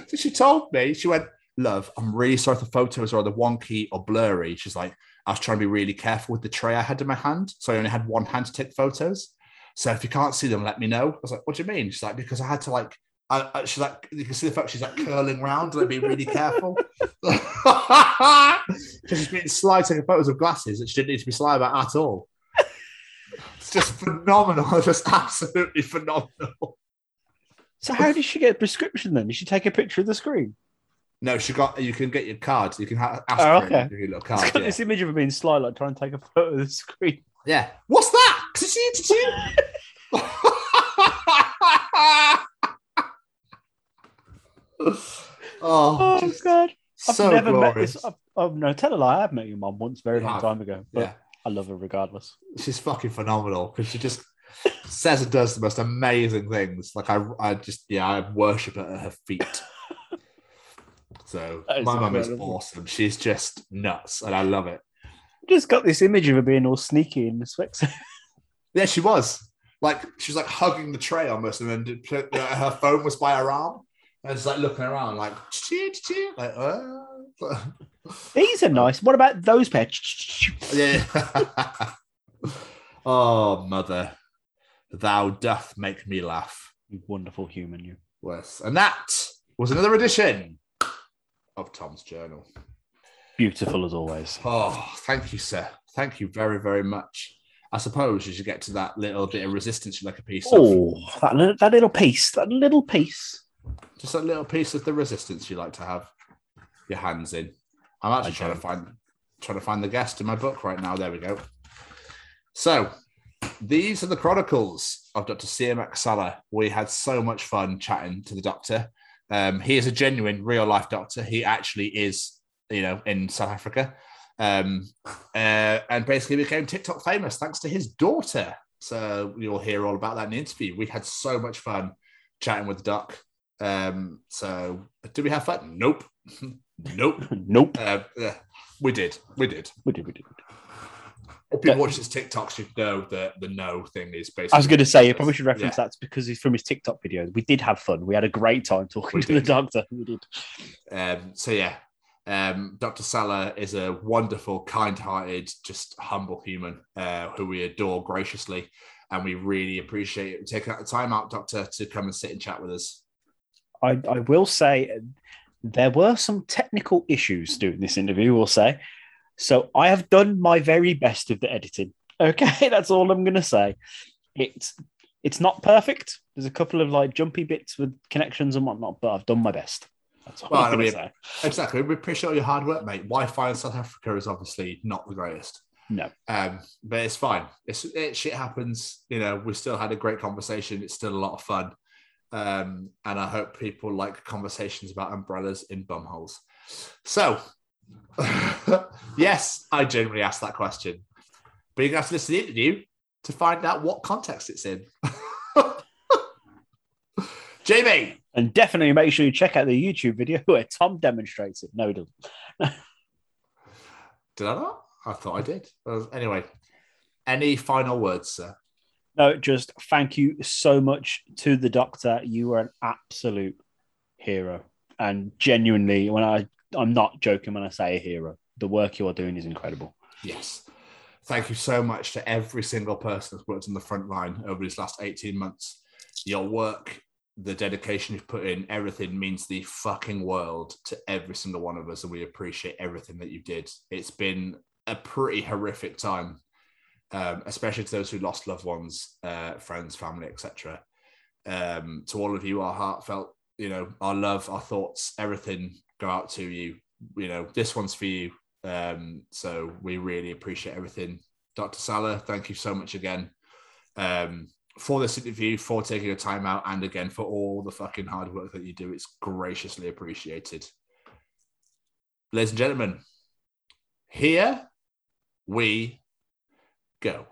So she told me, she went, Love, I'm really sorry if the photos are either wonky or blurry. She's like, I was trying to be really careful with the tray I had in my hand. So I only had one hand to take photos. So if you can't see them, let me know. I was like, What do you mean? She's like, Because I had to like, I, I, she's like, you can see the fact she's like curling round and be really careful. she's been sly taking photos of glasses that she didn't need to be sly about at all. It's just phenomenal, just absolutely phenomenal. So how did she get a prescription then? Did she take a picture of the screen? No, she got. You can get your card. You can ha- ask Oh, okay. it, your little It's card. got Yeah. this image of her being sly, like trying to take a photo of the screen. yeah. What's that? Did you? Did you? oh, Oh god. I've so never met glorious. this. I've, oh no, tell a lie. I've met your mum once, very long have? time ago. But Yeah, I love her regardless. she's fucking phenomenal because she just says and does the most amazing things. Like I, I just yeah, I worship at her feet. So my mum is awesome. She's just nuts, and I love it. Just got this image of her being all sneaky in the sweatsuit. Yeah, she was. Like she was like hugging the tray almost, and then did- put- uh, her phone was by her arm, and just like looking around, like cheer, cheer, chee," like uh. These are nice. What about those pair? yeah. oh, mother, thou doth make me laugh. You wonderful human, you. Yes, and that was another edition of Tom's Journal. Beautiful as always. Oh, thank you, sir. Thank you very, very much. I suppose you should get to that little bit of resistance you like a piece of. Oh, that little, that little piece. That little piece. Just a little piece of the resistance you like to have your hands in. I'm actually I trying to don't. find trying to find the guest in my book right now. There we go. So these are the chronicles of Dr. Siyamak Saleh. We had so much fun chatting to the doctor. Um, he is a genuine real life doctor. He actually is, you know, in South Africa. Um, uh, and basically became TikTok famous thanks to his daughter. So you'll hear all about that in the interview. We had so much fun chatting with the doc. Um, so did we have fun? Nope. nope. Nope. Uh, yeah, we did. We did. We did, we did. If people watch his TikToks should know that the no thing is basically. I was going to say, you probably should reference Yeah. that because he's from his TikTok videos. We did have fun. We had a great time talking We to the doctor. We did. Um, so yeah, um, Dr. Saleh is a wonderful, kind-hearted, just humble human uh, who we adore graciously. And we really appreciate it taking out the time out, Doctor, to come and sit and chat with us. I, I will say there were some technical issues doing this interview, we'll say. So I have done my very best with the editing. Okay, that's all I'm gonna say. It's it's not perfect. There's a couple of like jumpy bits with connections and whatnot, but I've done my best. That's all Well, I'm I gonna mean- say. Exactly. We appreciate all your hard work, mate. Wi-Fi in South Africa is obviously not the greatest. No. Um, but it's fine. It's it, shit happens. You know, we still had a great conversation. It's still a lot of fun. Um, and I hope people like conversations about umbrellas in bumholes. So, yes, I generally ask that question. But you're gonna have to listen to the interview to find out what context it's in. Jamie, And definitely make sure you check out the YouTube video where Tom demonstrates it. No, he doesn't. did I not? I thought I did. Uh, Anyway, any final words, sir? No, just thank you so much to the doctor. You were an absolute hero. And genuinely, when I I'm not joking when I say a hero. The work you are doing is incredible. Yes. Thank you so much to every single person that's worked on the front line over these last 18 months. Your work, the dedication you've put in, everything means the fucking world to every single one of us. And we appreciate everything that you did. It's been a pretty horrific time, um, especially to those who lost loved ones, uh, friends, family, etc. Um, to all of you, our heartfelt, you know, our love, our thoughts, everything go out to you. You know, this one's for you. Um, so we really appreciate everything. Dr. Saleh, thank you so much again um, for this interview, for taking your time out, and again for all the fucking hard work that you do. It's graciously appreciated. Ladies and gentlemen, here we go.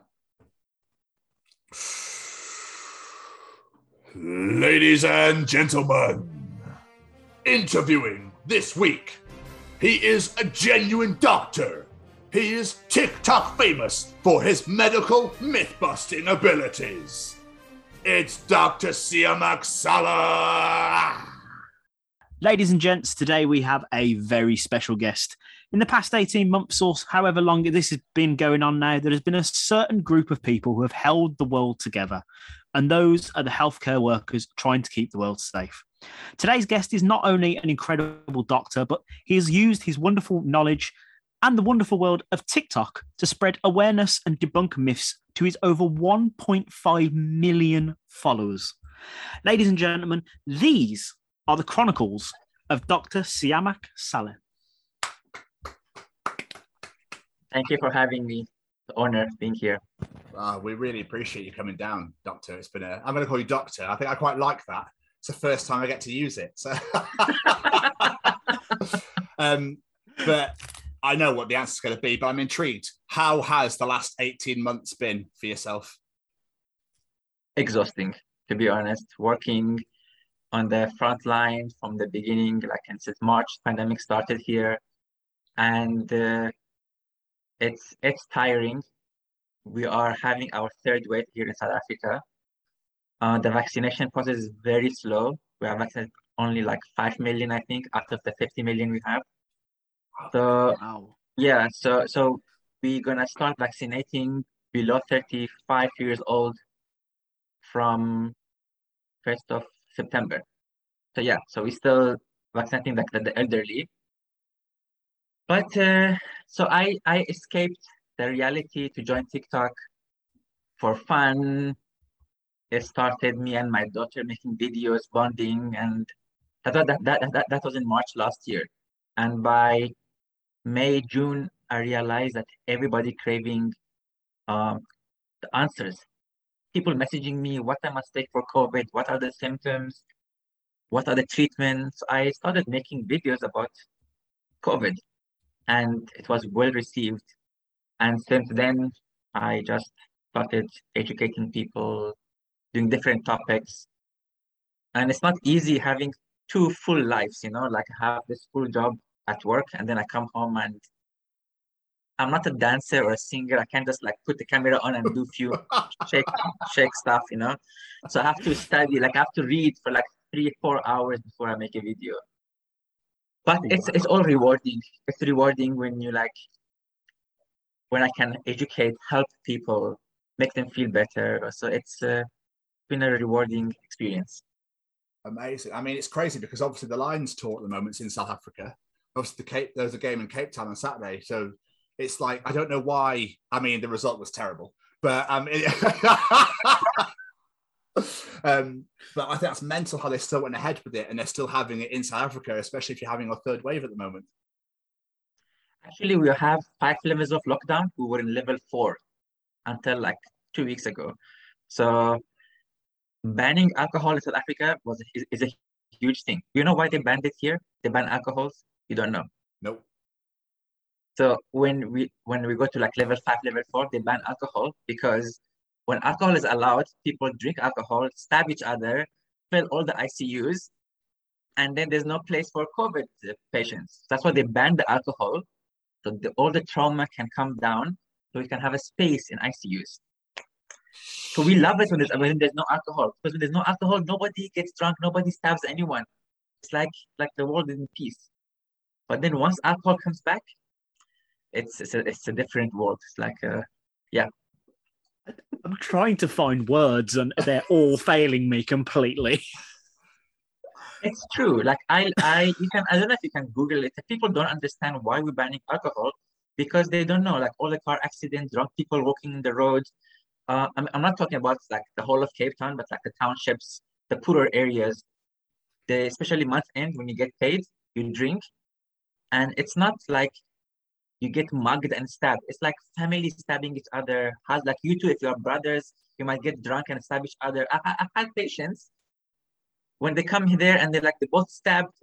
Ladies and gentlemen, interviewing this week, he is a genuine doctor. He is TikTok famous for his medical myth busting abilities. It's Dr. Siyamak Saleh. Ladies and gents, today we have a very special guest. In the past 18 months or however long this has been going on now, there has been a certain group of people who have held the world together, and those are the healthcare workers trying to keep the world safe. Today's guest is not only an incredible doctor, but he has used his wonderful knowledge and the wonderful world of TikTok to spread awareness and debunk myths to his over 1.5 million followers. Ladies and gentlemen, these are the chronicles of Dr. Siyamak Saleh. Thank you for having me. The honor of being here. Ah, we really appreciate you coming down, Doctor. It's been a. I'm going to call you Doctor. I think I quite like that. It's the first time I get to use it. So, um, but I know what the answer is going to be. But I'm intrigued. How has the last 18 months been for yourself? Exhausting, to be honest. Working on the front line from the beginning, like since March, pandemic started here, and uh, it's it's tiring. We are having our third wave here in South Africa. Uh, the vaccination process is very slow. We have vaccinated only like five million, I think, out of the 50 million we have. So Wow. Yeah, so so we're gonna start vaccinating below 35 years old from 1st of September. So yeah, so we're still vaccinating like the, the elderly. But uh, so I I escaped the reality to join TikTok for fun. It started me and my daughter making videos, bonding, and that that that that, that was in March last year. And by May, June, I realized that everybody craving um, the answers. People messaging me, what I must take for COVID, what are the symptoms, what are the treatments. I started making videos about COVID and it was well received. And since then, I just started educating people, doing different topics. And it's not easy having two full lives, you know, like I have this full job at work and then I come home and I'm not a dancer or a singer. I can't just like put the camera on and do few shake shake stuff, you know. So I have to study, like I have to read for like three, four hours before I make a video. But it's it's all rewarding. It's rewarding when you like when I can educate, help people, make them feel better. So it's uh, been a rewarding experience. Amazing. I mean, it's crazy because obviously the Lions tour at the moment is in South Africa. Obviously, the Cape there's a game in Cape Town on Saturday, so it's like I don't know why. I mean, the result was terrible, but um, it, um, but I think that's mental how they still went ahead with it, and they're still having it in South Africa, especially if you're having a third wave at the moment. Actually, we have five levels of lockdown. We were in level four until like two weeks ago. So banning alcohol in South Africa was is, is a huge thing. You know why they banned it here? They ban alcohols. You don't know. Nope. So when we when we go to like level five, level four, they ban alcohol because when alcohol is allowed, people drink alcohol, stab each other, fill all the ICUs, and then there's no place for COVID patients. That's why they banned the alcohol so the, all the trauma can come down so we can have a space in ICUs. So we love it when there's, when there's no alcohol because when there's no alcohol, nobody gets drunk, nobody stabs anyone. It's like like the world is in peace. But then once alcohol comes back, it's it's a, it's a different world. It's like a yeah. I'm trying to find words and they're all failing me completely. It's true. Like I, I, you can. I don't know if you can Google it. People don't understand why we're banning alcohol because they don't know. Like all the car accidents, drunk people walking in the road. Uh, I'm, I'm not talking about like the whole of Cape Town, but like the townships, the poorer areas. they, especially month end when you get paid, you drink, and it's not like you get mugged and stabbed. It's like family stabbing each other. Has like you two, if you're brothers, you might get drunk and stab each other. I, I, I've had patients when they come there and they're like they both stabbed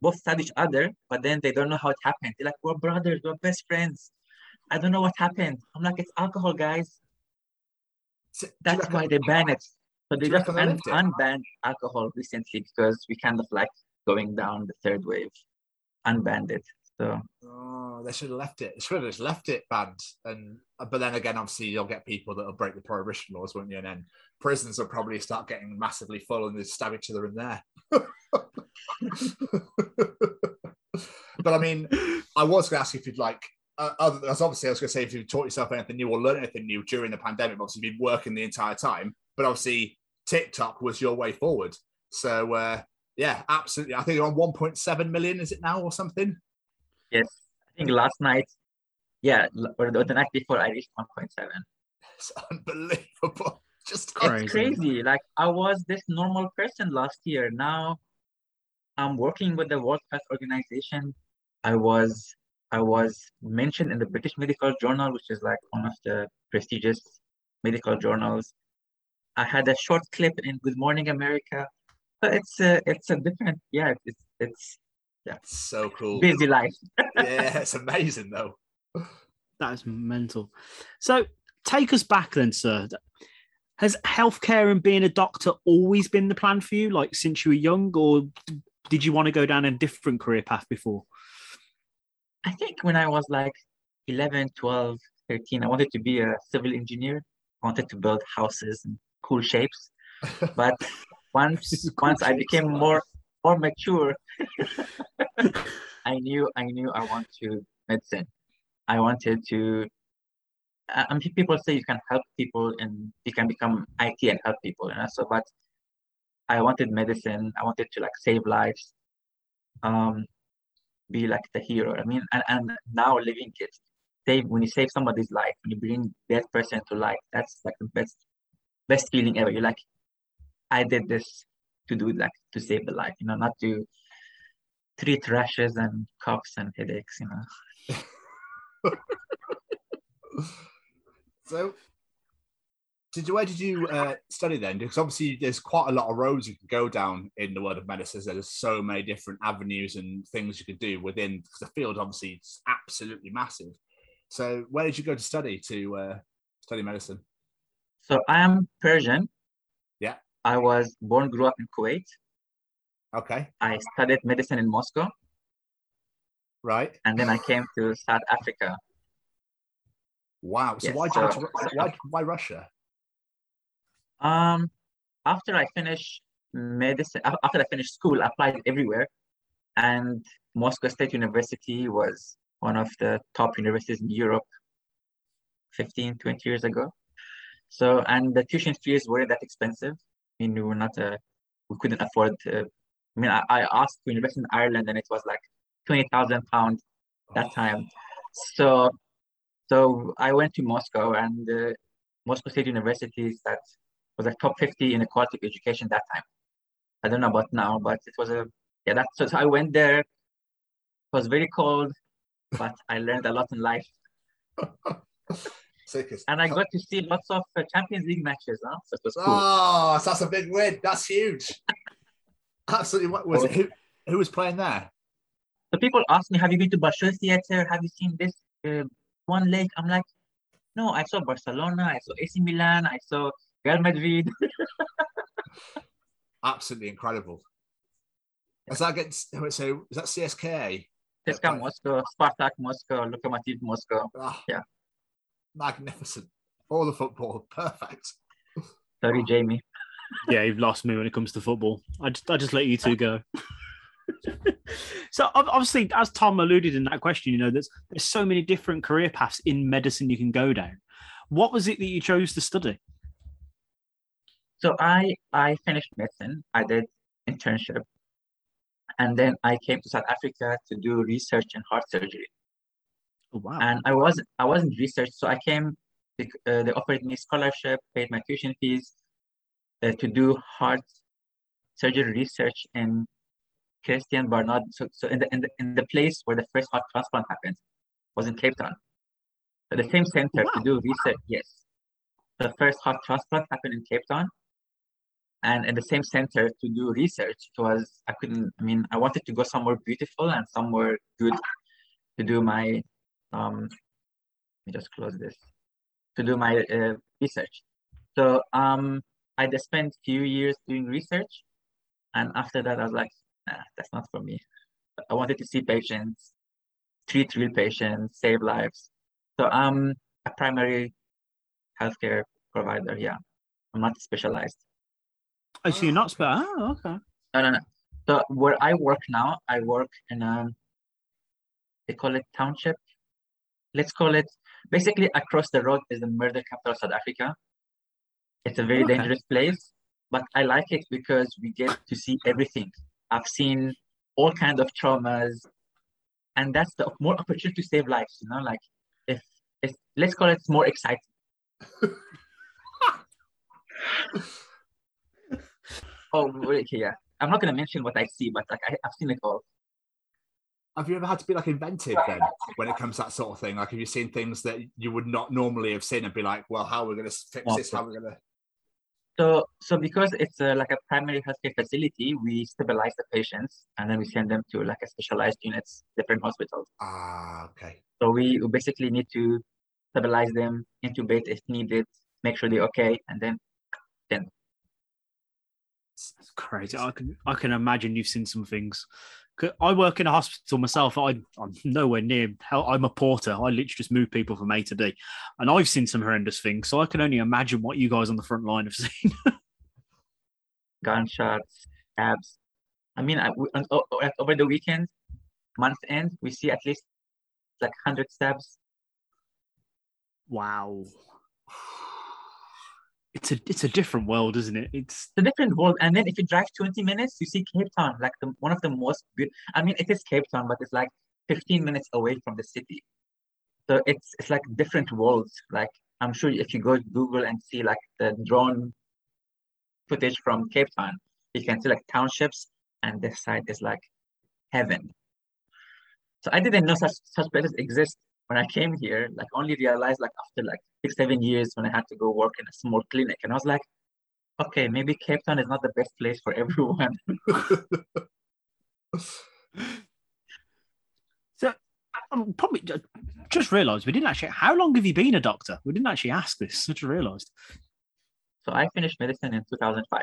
both stab each other but then they don't know how it happened they're like we're brothers we're best friends i don't know what happened i'm like it's alcohol guys so, that's why they ban it so they just un- unbanned alcohol recently because we kind of like going down the third wave unbanned it so oh, they should have left it. They should have just left it banned. And uh, but then again, obviously you'll get people that will break the prohibition laws, won't you? And then prisons will probably start getting massively full and they stab each other in there. but I mean, I was going to ask if you'd like. Uh, other, as obviously, I was going to say if you taught yourself anything new or learned anything new during the pandemic. Obviously, you've been working the entire time, but obviously, TikTok was your way forward. So, uh, yeah, absolutely. I think you're on 1.7 million, is it now, or something? Yes, I think last night, yeah, or the, the night before, I reached 1.7. It's unbelievable. Just crazy. It's crazy. Like I was this normal person last year. Now I'm working with the World Health Organization. I was I was mentioned in the British Medical Journal, which is like one of the prestigious medical journals. I had a short clip in Good Morning America. But it's a it's a different yeah it's it's yeah. So cool. Busy life. yeah, it's amazing though. That is mental. So take us back then, sir. Has healthcare and being a doctor always been the plan for you, like since you were young, or did you want to go down a different career path before? I think when I was like 11, 12, 13, I wanted to be a civil engineer. I wanted to build houses and cool shapes. But once cool once I became more more mature, I knew I knew I want to medicine. I wanted to. Uh, I mean, people say you can help people and you can become IT and help people, you know. So, but I wanted medicine. I wanted to like save lives, um, be like the hero. I mean, and, and now living it, save when you save somebody's life, when you bring that person to life, that's like the best best feeling ever. You're like, I did this to do like to save the life, you know, not to treat rashes and coughs and headaches, you know. so did you where did you uh, study then because obviously there's quite a lot of roads you can go down in the world of medicine there's so many different avenues and things you could do within because the field obviously is absolutely massive so where did you go to study to uh, study medicine so i am persian yeah I was born, grew up in Kuwait. Okay. I studied medicine in Moscow. Right. And then I came to South Africa. Wow. So yes, why, so, to, why why Russia? Um, after I finished medicine, after I finished school, I applied everywhere, and Moscow State University was one of the top universities in Europe 15, 20 years ago. So and the tuition fees weren't that expensive. I mean, we were not uh, we couldn't afford. Uh, I mean, I, I asked to invest in Ireland, and it was like twenty thousand pounds that time. So, so I went to Moscow, and uh, Moscow State University is that was like top fifty in the quality of education that time. I don't know about now, but it was a yeah. That so, so I went there. It was very cold, but I learned a lot in life, and I got to see lots of uh, Champions League matches. Huh? So it was cool. Oh, so that's a big win. That's huge. Absolutely. What was it? Who, who was playing there? So people ask me, "Have you been to Bolshoi Theater? Have you seen this uh, Swan Lake?" I'm like, "No, I saw Barcelona. I saw AC Milan. I saw Real Madrid." Absolutely incredible. Is that against so is that CSKA? CSKA Moscow, Spartak Moscow, Lokomotiv Moscow. Ah, Yeah. Magnificent. All the football. Perfect. Sorry, Jamie. Yeah, you've lost me when it comes to football. I just, I just let you two go. so obviously, as Tom alluded in that question, you know, there's there's so many different career paths in medicine you can go down. What was it that you chose to study? So I I finished medicine. I did internship, and then I came to South Africa to do research in heart surgery. Oh, wow. And I wasn't I wasn't research, so I came. Uh, they offered me scholarship, paid my tuition fees, uh, to do heart surgery research in Christiaan Barnard. So, so in the, in the in the place where the first heart transplant happened was in Cape Town. So the same center to do research. Yes, the first heart transplant happened in Cape Town, and in the same center to do research. It was I couldn't. I mean, I wanted to go somewhere beautiful and somewhere good to do my um. Let me just close this to do my uh, research. So um, I spent few years doing research, and after that, I was like, nah, that's not for me. I wanted to see patients, treat real patients, save lives. So I'm a primary healthcare provider. Yeah, I'm not specialized. Oh, see you're not spe- Oh, okay. No, no, no. So where I work now, I work in a, they call it township. Let's call it basically across the road is the murder capital of South Africa. It's a very Okay. dangerous place, but I like it because we get to see everything. I've seen all kinds of traumas, and that's the more opportunity to save lives. You know, like if if let's call it more exciting. oh, okay, yeah. I'm not gonna mention what I see, but like I, I've seen it all. Have you ever had to be like inventive then when it comes to that sort of thing? Like, have you seen things that you would not normally have seen and be like, well, how are we going to fix Well, this? How are we going to. So, so because it's uh, like a primary healthcare facility, we stabilize the patients and then we send them to like a specialized units, different hospitals. Ah, okay. So we basically need to stabilize them, intubate if needed, make sure they're okay, and then That's crazy. I can I can imagine you've seen some things. I work in a hospital myself. I, I'm nowhere near. Hell, I'm a porter. I literally just move people from A to D, and I've seen some horrendous things. So I can only imagine what you guys on the front line have seen. gunshots, stabs. I mean, I, we- on- o- o- over the weekend, month end, we see at least like hundred stabs. wow. It's a it's a different world, isn't it? It's a different world. And then if you drive 20 minutes, you see Cape Town, like the, one of the most beautiful. I mean, it is Cape Town, but it's like 15 minutes away from the city. So it's it's like different worlds. Like I'm sure if you go to Google and see like the drone footage from Cape Town, you can see like townships, and this side is like heaven. So I didn't know such such places exist when I came here. Like only realized like after like six seven years when I had to go work in a small clinic, and I was like okay, maybe Cape Town is not the best place for everyone. so. I'm probably ju- just realised we didn't actually. How long have you been a doctor? We didn't actually ask this. I just realised. So I finished medicine in 2005.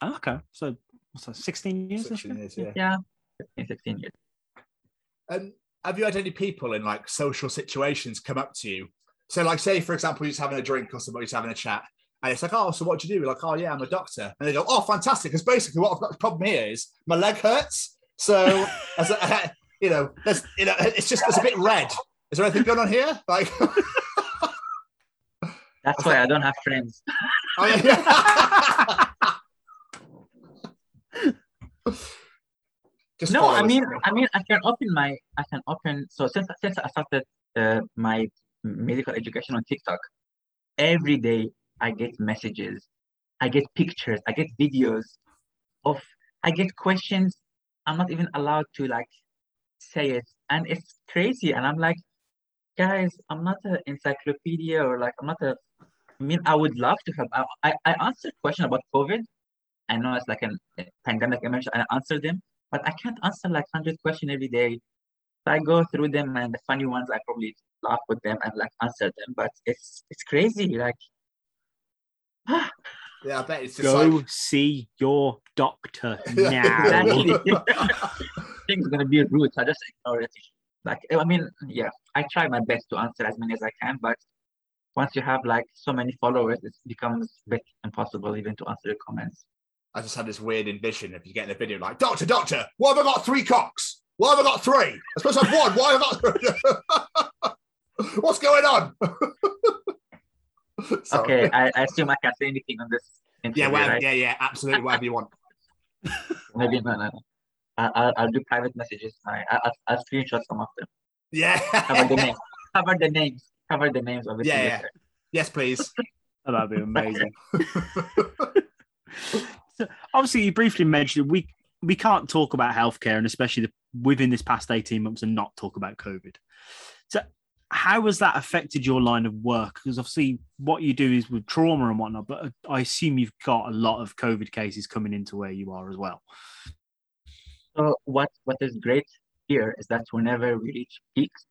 Oh, okay, so what's that? Sixteen years. 16 years, yeah. Yeah, 15, 16 years. And have you had any people in like social situations come up to you? So, like, say, for example, you're just having a drink or somebody's having a chat, and it's like, oh, so what do you do? We're like, oh, yeah, I'm a doctor. And they go, oh, fantastic. Because basically, what I've got the problem here is my leg hurts. So, as a, you know, there's, you know, it's just it's a bit red. Is there anything going on here? Like, That's why I don't have friends. Oh, yeah, yeah. Just no, I mean, I mean, I can open my, I can open. So since since I started uh, my medical education on TikTok, every day I get messages, I get pictures, I get videos of, I get questions. I'm not even allowed to like say it, and it's crazy. And I'm like, guys, I'm not an encyclopedia or like I'm not a. I mean, I would love to help. I I, I answered question about COVID. I know it's like an, a pandemic emergency, and I answered them but I can't answer like hundred questions every day. So I go through them and the funny ones I probably laugh with them and like answer them. But it's it's crazy. Like yeah, I bet it's just Go like. see your doctor now. Exactly. I think it's gonna be rude, so I just ignore it. Like I mean, yeah, I try my best to answer as many as I can, but once you have like so many followers, it becomes a bit impossible even to answer the comments. I just had this weird envision of you getting a video like, Doctor, Doctor, why have I got three cocks? Why have I got three? I suppose I have one. Why have I got What's going on? Okay, I, I assume I can't say anything on this. Yeah, interview, whatever, right? yeah, yeah, absolutely, whatever you want. Maybe no, no, no. I, I'll, I'll do private messages. I, I, I'll, I'll screenshot some of them. Yeah. Cover the names. Cover the names. Cover the names of the Yeah, yeah. yes, please. Oh, that'd be amazing. Obviously, you briefly mentioned we we can't talk about healthcare, and especially the, within this past eighteen months, and not talk about COVID. So, how has that affected your line of work? Because obviously, what you do is with trauma and whatnot, but I assume you've got a lot of COVID cases coming into where you are as well. So what what is great here is that whenever we reach peaks,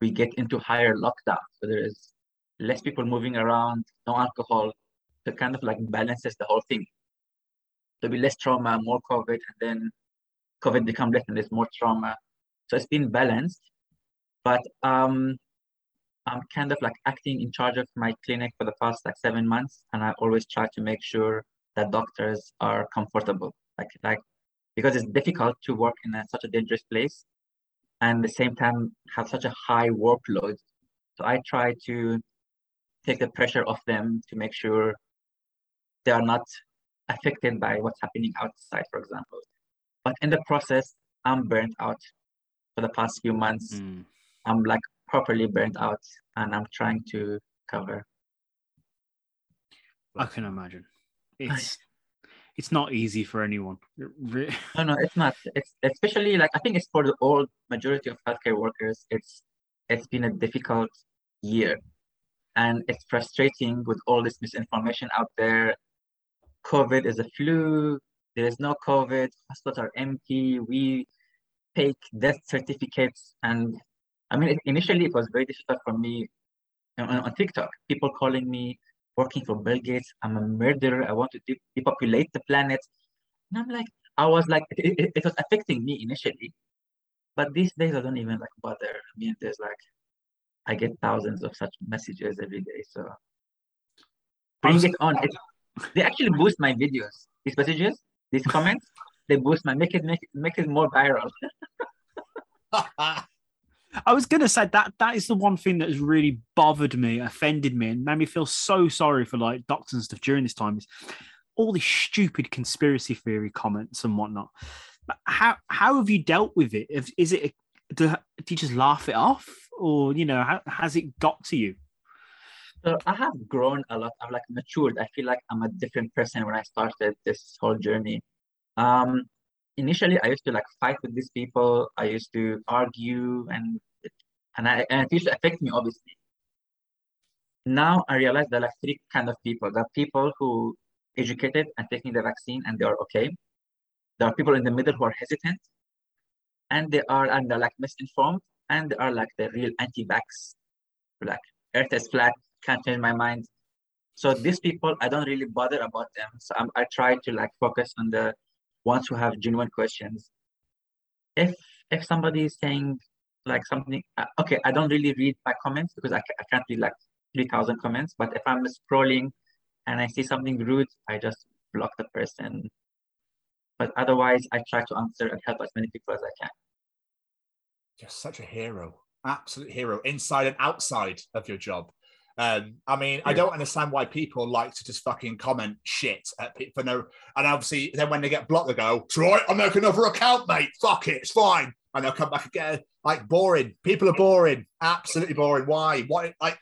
we get into higher lockdown. So there is less people moving around, no alcohol. It kind of like balances the whole thing. There'll be less trauma, more COVID, and then COVID become less and there's more trauma. So it's been balanced. But um I'm kind of like acting in charge of my clinic for the past like seven months, and I always try to make sure that doctors are comfortable. Like like because it's difficult to work in a, such a dangerous place and the same time have such a high workload. So I try to take the pressure off them to make sure they are not affected by what's happening outside, for example. But in the process, I'm burnt out for the past few months. Hmm. I'm like properly burnt out and I'm trying to cover. I can imagine it's it's not easy for anyone. No, no, it's not. It's especially like I think it's for the old majority of healthcare workers. It's it's been a difficult year, and it's frustrating with all this misinformation out there. COVID is a flu. There is no COVID. Hospitals are empty. We take death certificates, and I mean, it, initially it was very difficult for me on, on TikTok. People calling me working for Bill Gates. I'm a murderer. I want to de- depopulate the planet. And I'm like, I was like, it, it, it was affecting me initially. But these days, I don't even like bother. I mean, there's like, I get thousands of such messages every day. So bring it on. It, they actually boost my videos. These messages, these comments, they boost my, make it, make it, make it more viral. I was gonna say that that is the one thing that has really bothered me, offended me, and made me feel so sorry for like doctors and stuff during this time. Is all these stupid conspiracy theory comments and whatnot. But How how have you dealt with it? Is, it do, do you just laugh it off, or you know, how has it got to you? So I have grown a lot. I've like matured. I feel like I'm a different person when I started this whole journey. Um, initially, I used to like fight with these people. I used to argue, and and I and it used to affect me obviously. Now I realize there are like three kind of people. There are people who educated and taking the vaccine and they are okay. There are people in the middle who are hesitant, and they are and they're like misinformed, and they are like the real anti-vax, like Earth is flat, can't change my mind. So these people, I don't really bother about them. So I'm, I try to like focus on the ones who have genuine questions. If if somebody is saying like something, uh, okay, I don't really read my comments because I, I can't read like three thousand comments. But if I'm scrolling and I see something rude, I just block the person. But otherwise, I try to answer and help as many people as I can. You're such a hero, absolute hero, inside and outside of your job. Um, I mean, I don't understand why people like to just fucking comment shit at people for no. And obviously, then when they get blocked, they go, "It's right, I'll make another account, mate. Fuck it, it's fine." And they'll come back again. Like boring. People are boring. Absolutely boring. Why? Why? Like,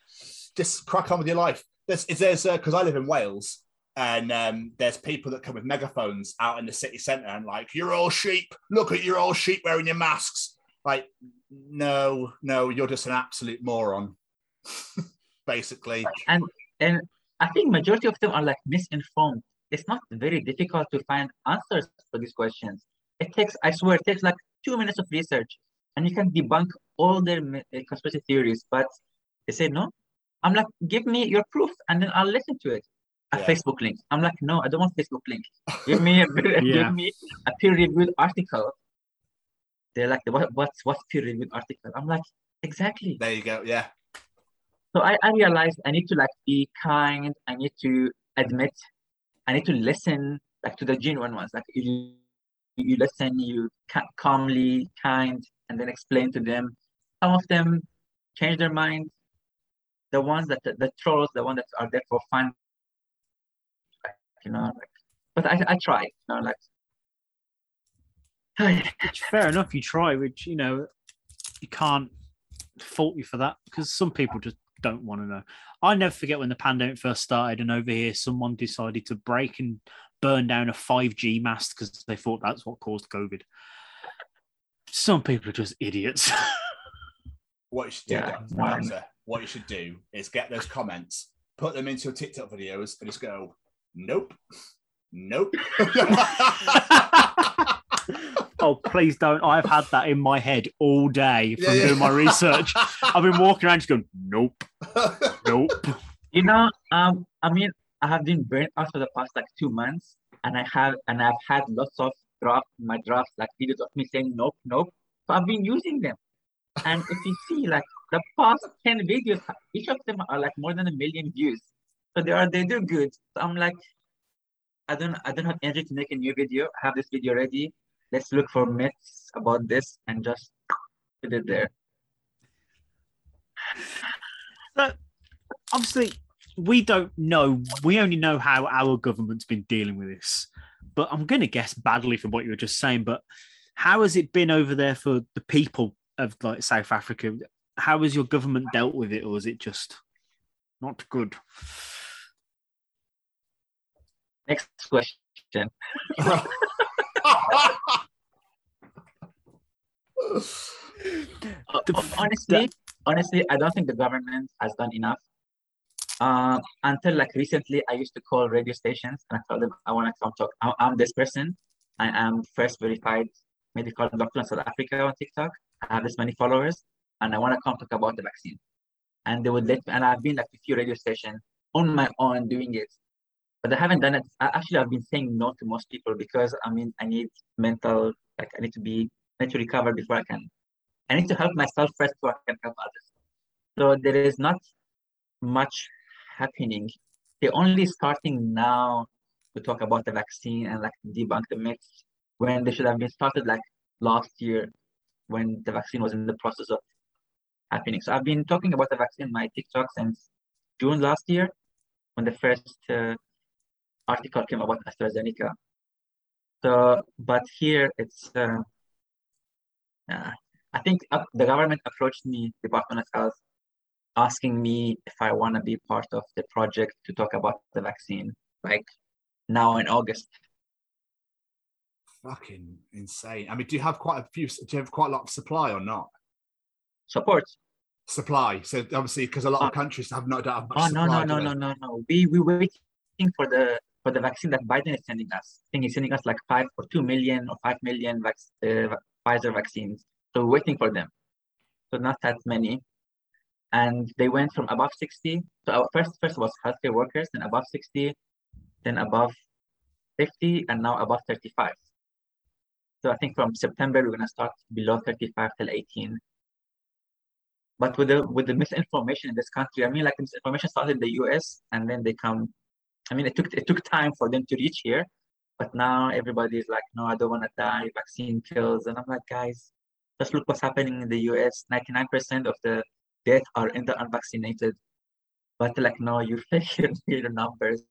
just crack on with your life. There's, is there's because I live in Wales, and um, there's people that come with megaphones out in the city centre and like, "You're all sheep. Look at you're all sheep wearing your masks." Like, no, no, you're just an absolute moron. Basically, and and I think majority of them are like misinformed. It's not very difficult to find answers for these questions. It takes, I swear, it takes like two minutes of research, and you can debunk all their mi- uh, conspiracy theories. But they say no. I'm like, give me your proof, and then I'll listen to it. A Yeah. Facebook link. I'm like, no, I don't want Facebook link. Give me a Yeah. give me a peer-reviewed article. They're like, what, what's what's peer-reviewed article? I'm like, exactly. there you go. Yeah, So I, I realized I need to like be kind. I need to admit. I need to listen like to the genuine ones. Like you, you listen, you ca- calmly, kind, and then explain to them. Some of them change their mind. The ones that the, trolls, the ones that are there for fun, like, you know. Like, but I I try. You know, like. Fair enough, you try, which, you know, you can't fault you for that because some people just don't want to know. I never forget when the pandemic first started, and over here, someone decided to break and burn down a 5G mast because they thought that's what caused COVID. Some people are just idiots. what you should do, Yeah, Doctor, what you should do is get those comments, put them into your TikTok videos, and just go, nope, nope. oh, please don't. I've had that in my head all day from Yeah, yeah. doing my research. I've been walking around just going, nope, nope. You know, um, I mean, I have been burnt out for the past like two months, and I have, and I've had lots of draft, my drafts, like videos of me saying nope, nope. So I've been using them, and if you see, like the past ten videos, each of them are like more than a million views. So they are, they do good. So I'm like, I don't, I don't have energy to make a new video. I have this video ready. Let's look for myths about this and just put it there. So, obviously, we don't know. We only know how our government's been dealing with this. But I'm going to guess badly from what you were just saying. But how has it been over there for the people of like South Africa? How has your government dealt with it, or is it just not good? Next question. Uh, f- honestly, honestly, I don't think the government has done enough. Um, until like recently, I used to call radio stations and I told them I want to come talk. I- I'm this person. I am first verified medical doctor in South Africa on TikTok. I have this many followers, and I want to come talk about the vaccine. And they would let me. And I've been like a few radio stations on my own doing it, but I haven't done it. I, actually, I've been saying no to most people because I mean, I need mental. Like I need to be. Need to recover before I can I need to help myself first before I can help others. So there is not much happening. They're only starting now to talk about the vaccine and like debunk the myths when they should have been started like last year when the vaccine was in the process of happening. So I've been talking about the vaccine in my TikTok since June last year when the first uh, article came about AstraZeneca. So, but here it's uh, uh, I think uh, the government approached me, the Department of Health, asking me if I want to be part of the project to talk about the vaccine, like now in August. Fucking insane. I mean, do you have quite a few? Do you have quite a lot of supply or not? Support. Supply. So obviously, because a lot of Uh, countries have not have much Oh no no no no no no. We we waiting for the for the vaccine that Biden is sending us. I think he's sending us like five or two million or five million vac- uh, Pfizer vaccines. So we're waiting for them. So not that many. And they went from above 60. So our first first was healthcare workers, then above 60, then above 50, and now above 35. So I think from September we're gonna start below 35 till 18. But with the with the misinformation in this country, I mean, like misinformation started in the US and then they come. I mean, it took it took time for them to reach here, but now everybody's like, no, I don't want to die. Vaccine kills, and I'm like, guys, just look what's happening in the US. Ninety nine percent of the death are in the unvaccinated. But like, no, you fake your, your numbers.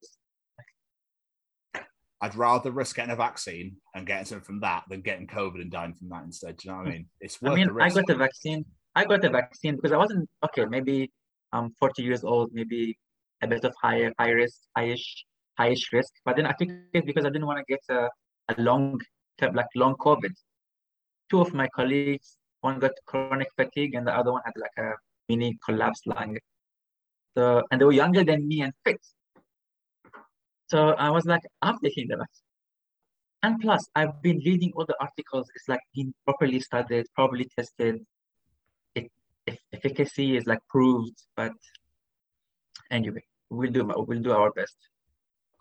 I'd rather risk getting a vaccine and getting something from that than getting COVID and dying from that instead. Do you know what I mean? It's worth I mean, the I got the vaccine. I got the vaccine because I wasn't okay. Maybe I'm 40 years old. Maybe a bit of higher, high risk, highish, highish risk. But then I took it because I didn't want to get a, a long, term, like long COVID. Two of my colleagues, one got chronic fatigue, and the other one had like a mini collapsed lung. So, and they were younger than me and fit. So I was like, I'm taking the vaccine. And plus, I've been reading all the articles. It's like been properly studied, probably tested. It efficacy is like proved, but anyway, we'll do we'll do our best.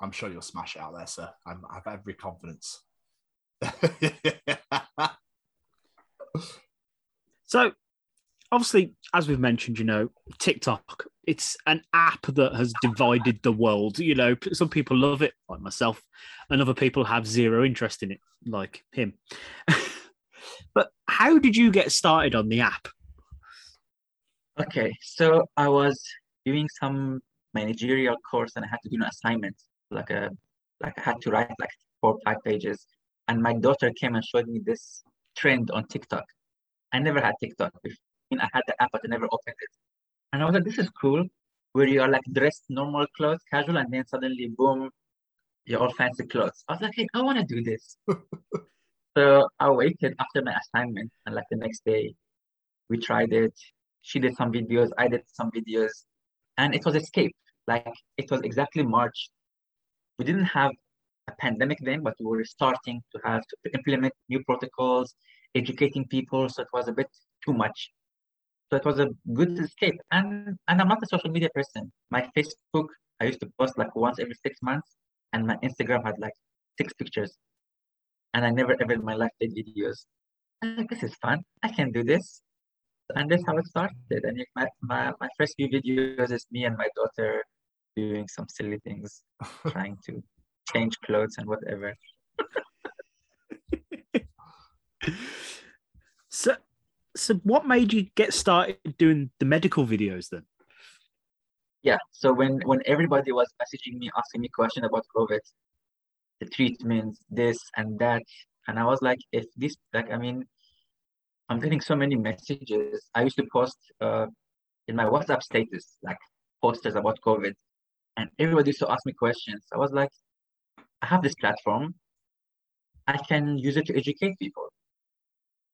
I'm sure you'll smash it out there, sir. I'm, I have every confidence. So, obviously, as we've mentioned, you know, TikTok, it's an app that has divided the world. You know, some people love it, like myself, and other people have zero interest in it, like him. but how did you get started on the app? Okay, so I was doing some managerial course and I had to do an assignment, like a like I had to write like four five pages. And my daughter came and showed me this trend on TikTok. I never had TikTok before. I, mean, I had the app, but I never opened it. And I was like, this is cool, where you are like dressed normal clothes, casual, and then suddenly, boom, you're all fancy clothes. I was like, hey, I want to do this. so I waited after my assignment, and like the next day, we tried it. She did some videos, I did some videos, and it was escape. Like it was exactly March. We didn't have a pandemic then, but we were starting to have to implement new protocols, educating people. So it was a bit too much. So it was a good mm. escape. And and I'm not a social media person. My Facebook, I used to post like once every six months, and my Instagram had like six pictures. And I never ever in my life did videos. I'm like, this is fun. I can do this. And that's how it started. And my, my, my first few videos is me and my daughter doing some silly things, trying to change clothes and whatever. So, so what made you get started doing the medical videos then? Yeah. So when when everybody was messaging me, asking me questions about COVID, the treatments, this and that, and I was like, if this, like, I mean, I'm getting so many messages. I used to post uh, in my WhatsApp status like posters about COVID, and everybody used to ask me questions. I was like, I have this platform. I can use it to educate people.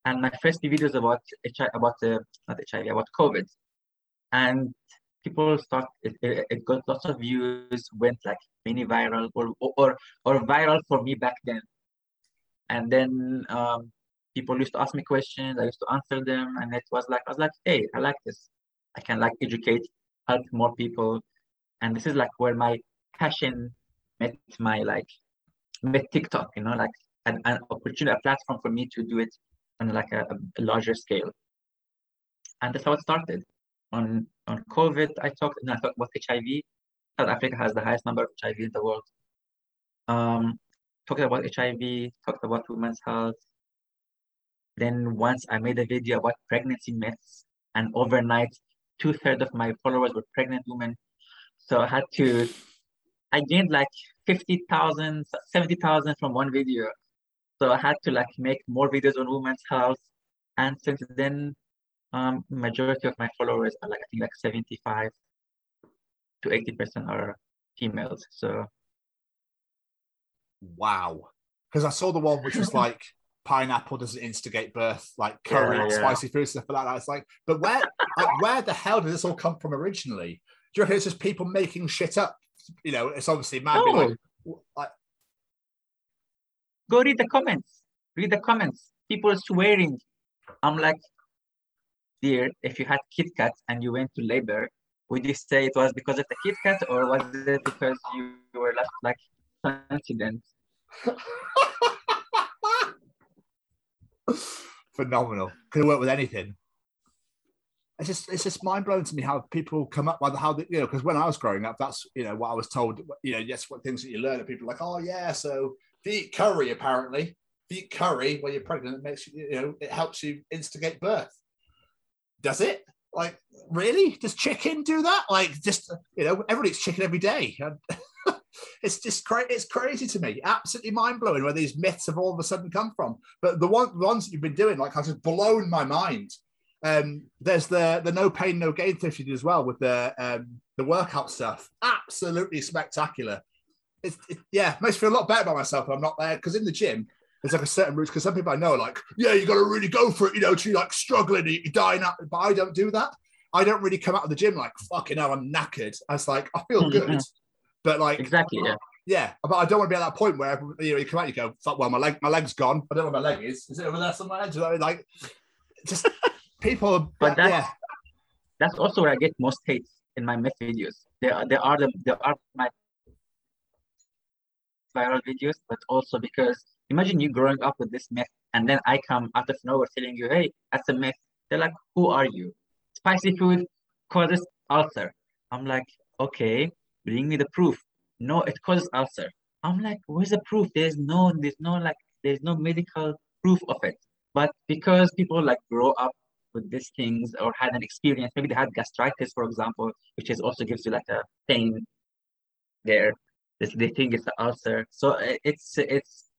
And my first few videos about HIV, about uh, not HIV, about COVID, and people start it, it, got lots of views, went like mini viral or or or viral for me back then. And then um, people used to ask me questions. I used to answer them, and it was like I was like, hey, I like this. I can like educate, help more people, and this is like where my passion met my like met TikTok. You know, like an, an opportunity, a platform for me to do it on like a, a larger scale. And that's how it started. On on COVID, I talked and I talked about HIV. South Africa has the highest number of HIV in the world. Um, talked about HIV, talked about women's health. Then once I made a video about pregnancy myths, and overnight, two thirds of my followers were pregnant women. So I had to, I gained like 50,000, 70,000 from one video. So I had to like make more videos on women's health. And since then, um, majority of my followers are like I think like 75 to 80% are females. So wow. Because I saw the one which was like pineapple doesn't instigate birth, like curry, Yeah, yeah. spicy food, stuff like that. It's like, but where, like, where the hell did this all come from originally? Do you reckon it's just people making shit up? You know, it's obviously being No. like, oh. like, go read the comments. Read the comments. People swearing. I'm like, dear, if you had Kit Kat and you went to labor, would you say it was because of the Kit Kat or was it because you were left like confident? phenomenal. Could have worked with anything. It's just it's just mind blowing to me how people come up with how they, you know because when I was growing up, that's you know what I was told. You know, yes, what things that you learn. And people like, oh yeah, so if you eat curry, apparently, if you eat curry when you're pregnant, it makes you you know it helps you instigate birth. Does it? Like, really? Does chicken do that? Like, just you know, everybody eats chicken every day. it's just cra- it's crazy to me, absolutely mind blowing where these myths have all of a sudden come from. But the, one, the ones that you've been doing, like, has just blown my mind. Um, there's the the no pain no gain you did as well with the um, the workout stuff. Absolutely spectacular. It's, it, yeah, makes me feel a lot better about myself. when I'm not there because in the gym there's like a certain route. Because some people I know are like, yeah, you got to really go for it. You know, to like struggling, you're dying out. But I don't do that. I don't really come out of the gym like fucking hell. I'm knackered. I was like, I feel good, but like Exactly. Yeah. yeah, but I don't want to be at that point where you know you come out, you go, "Fuck, well, my leg, my leg's gone. I don't know where my leg is. Is it over there somewhere?" Do you know what I mean? Like, just people. But that's- yeah, That's also where I get most hate in my myth videos. There are they are the they are my viral videos, but also because imagine you growing up with this myth, and then I come out of nowhere telling you, "Hey, that's a myth." They're like, "Who are you?" Spicy food causes ulcer. I'm like, "Okay, bring me the proof." No, it causes ulcer. I'm like, "Where's the proof?" There's no, there's no like, there's no medical proof of it. But because people like grow up with these things or had an experience, maybe they had gastritis, for example, which is also gives you like a pain there. This they think it's an ulcer. So uh, it's it's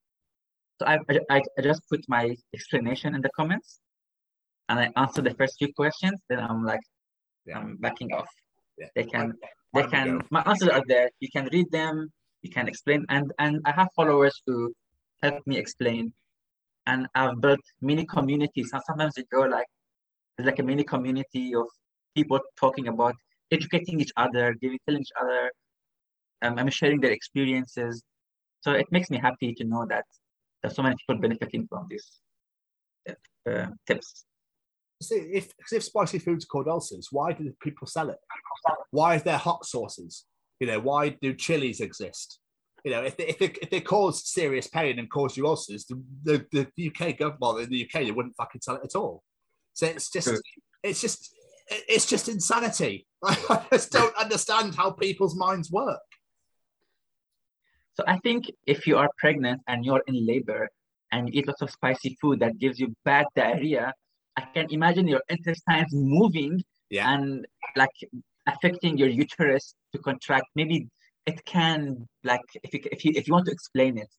so I, I I just put my explanation in the comments and I answer the first few questions, then I'm like Yeah. I'm backing off. Yeah. They can they can my answers are there. You can read them, you can explain and and I have followers who help me explain and I've built mini communities. And sometimes you go like like a mini community of people talking about educating each other, giving telling each other, um, I'm sharing their experiences. So it makes me happy to know that there's so many people benefiting from these uh, tips. See, if if spicy food's called ulcers, why do people sell it? Why is there hot sauces? You know, why do chilies exist? You know, if they, if they, if they cause serious pain and cause you ulcers, the, the, the UK government, well, in the UK, they wouldn't fucking sell it at all. So it's just, True. it's just, it's just insanity. I just don't understand how people's minds work. So I think if you are pregnant and you're in labor and you eat lots of spicy food that gives you bad diarrhea, I can imagine your intestines moving Yeah. and like affecting your uterus to contract. Maybe it can like if you if you if you want to explain it,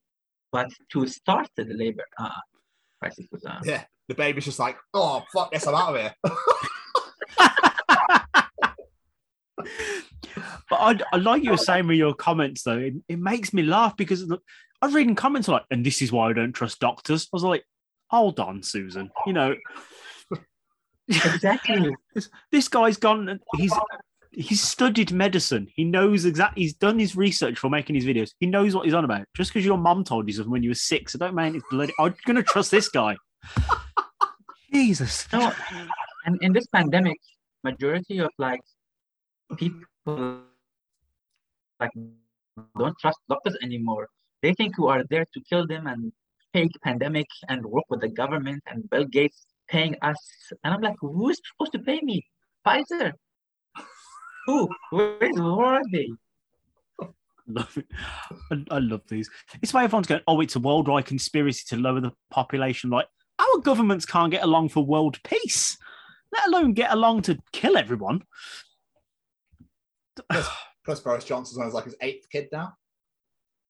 but to start the labor, uh, spicy food. Uh, Yeah. The baby's just like, oh, fuck this, I'm out of here. But I, I like you were saying with your comments though. It, it makes me laugh because look, I was reading comments like, and this is why I don't trust doctors. I was like, hold on, Susan. You know, exactly. this, this guy's gone. and He's he's studied medicine. He knows exactly. He's done his research for making his videos. He knows what he's on about. Just because your mum told you something when you were six, I don't mean it's bloody. I'm gonna trust this guy. Jesus. No, and in this pandemic, majority of like people like don't trust doctors anymore. They think we are there to kill them and fake pandemic and work with the government and Bill Gates paying us. And I'm like, who's supposed to pay me? Pfizer. Who? Where, is, where are they? love it. I, I love these. It's why everyone's going, oh, it's a worldwide conspiracy to lower the population. Like, our governments can't get along for world peace, let alone get along to kill everyone. Plus, Boris Johnson's on his like his eighth kid now.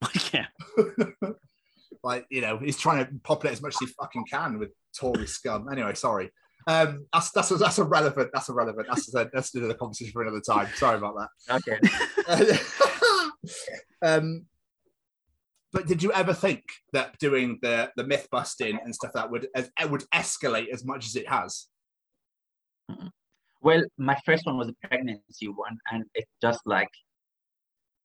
yeah. like you know he's trying to populate as much as he fucking can with Tory scum. Anyway, sorry. Um, that's that's a, relevant, that's irrelevant. That's irrelevant. That's a, that's another conversation for another time. Sorry about that. Okay. um, but did you ever think that doing the the myth busting and stuff that would as, would escalate as much as it has? Well, my first one was a pregnancy one, and it just like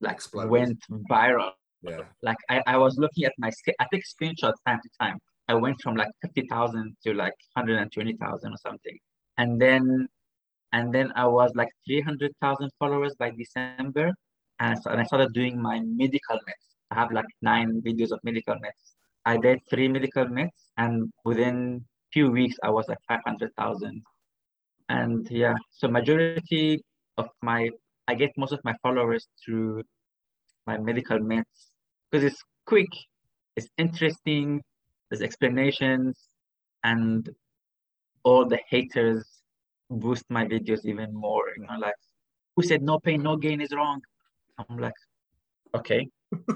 like Exploded. went viral. Yeah. Like I, I was looking at my I take screenshots time to time. I went from like fifty thousand to like hundred and twenty thousand or something, and then and then I was like three hundred thousand followers by December, and so and I started doing my medical myths. I have like nine videos of medical myths. I did three medical myths, and within few weeks I was like five hundred thousand. And yeah, so majority of my I get most of my followers through my medical myths because it's quick, it's interesting, there's explanations, and all the haters boost my videos even more. You know, like who said no pain, no gain is wrong. I'm like, okay.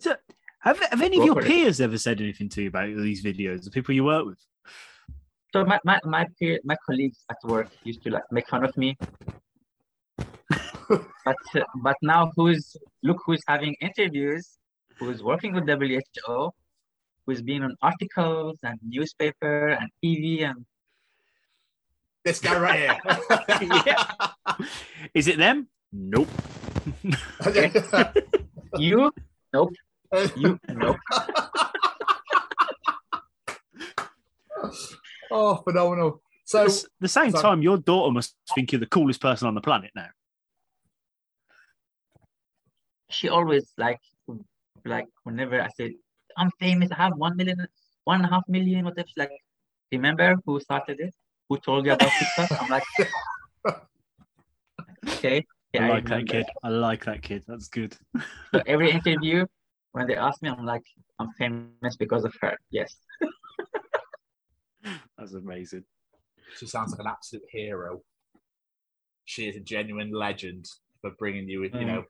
So, have, have any of your peers ever said anything to you about these videos? The people you work with? So my my my peer, my colleagues at work used to like make fun of me. but uh, but now who's look who's having interviews, who's working with WHO, who's been on articles and newspaper and TV and This guy right here. Yeah. Is it them? Nope. you nope you nope oh, phenomenal. So, At the same so- time, your daughter must think you're the coolest person on the planet now. she always like like whenever I said I'm famous, I have one million, one and a half million, whatever. She's like, remember who started it? Who told you about TikTok? I'm like, okay, yeah, I like that kid. I like that kid. That's good. So every interview, when they ask me, I'm like, I'm famous because of her. Yes. That's amazing. she sounds like an absolute hero. She is a genuine legend for bringing you, you Mm. know,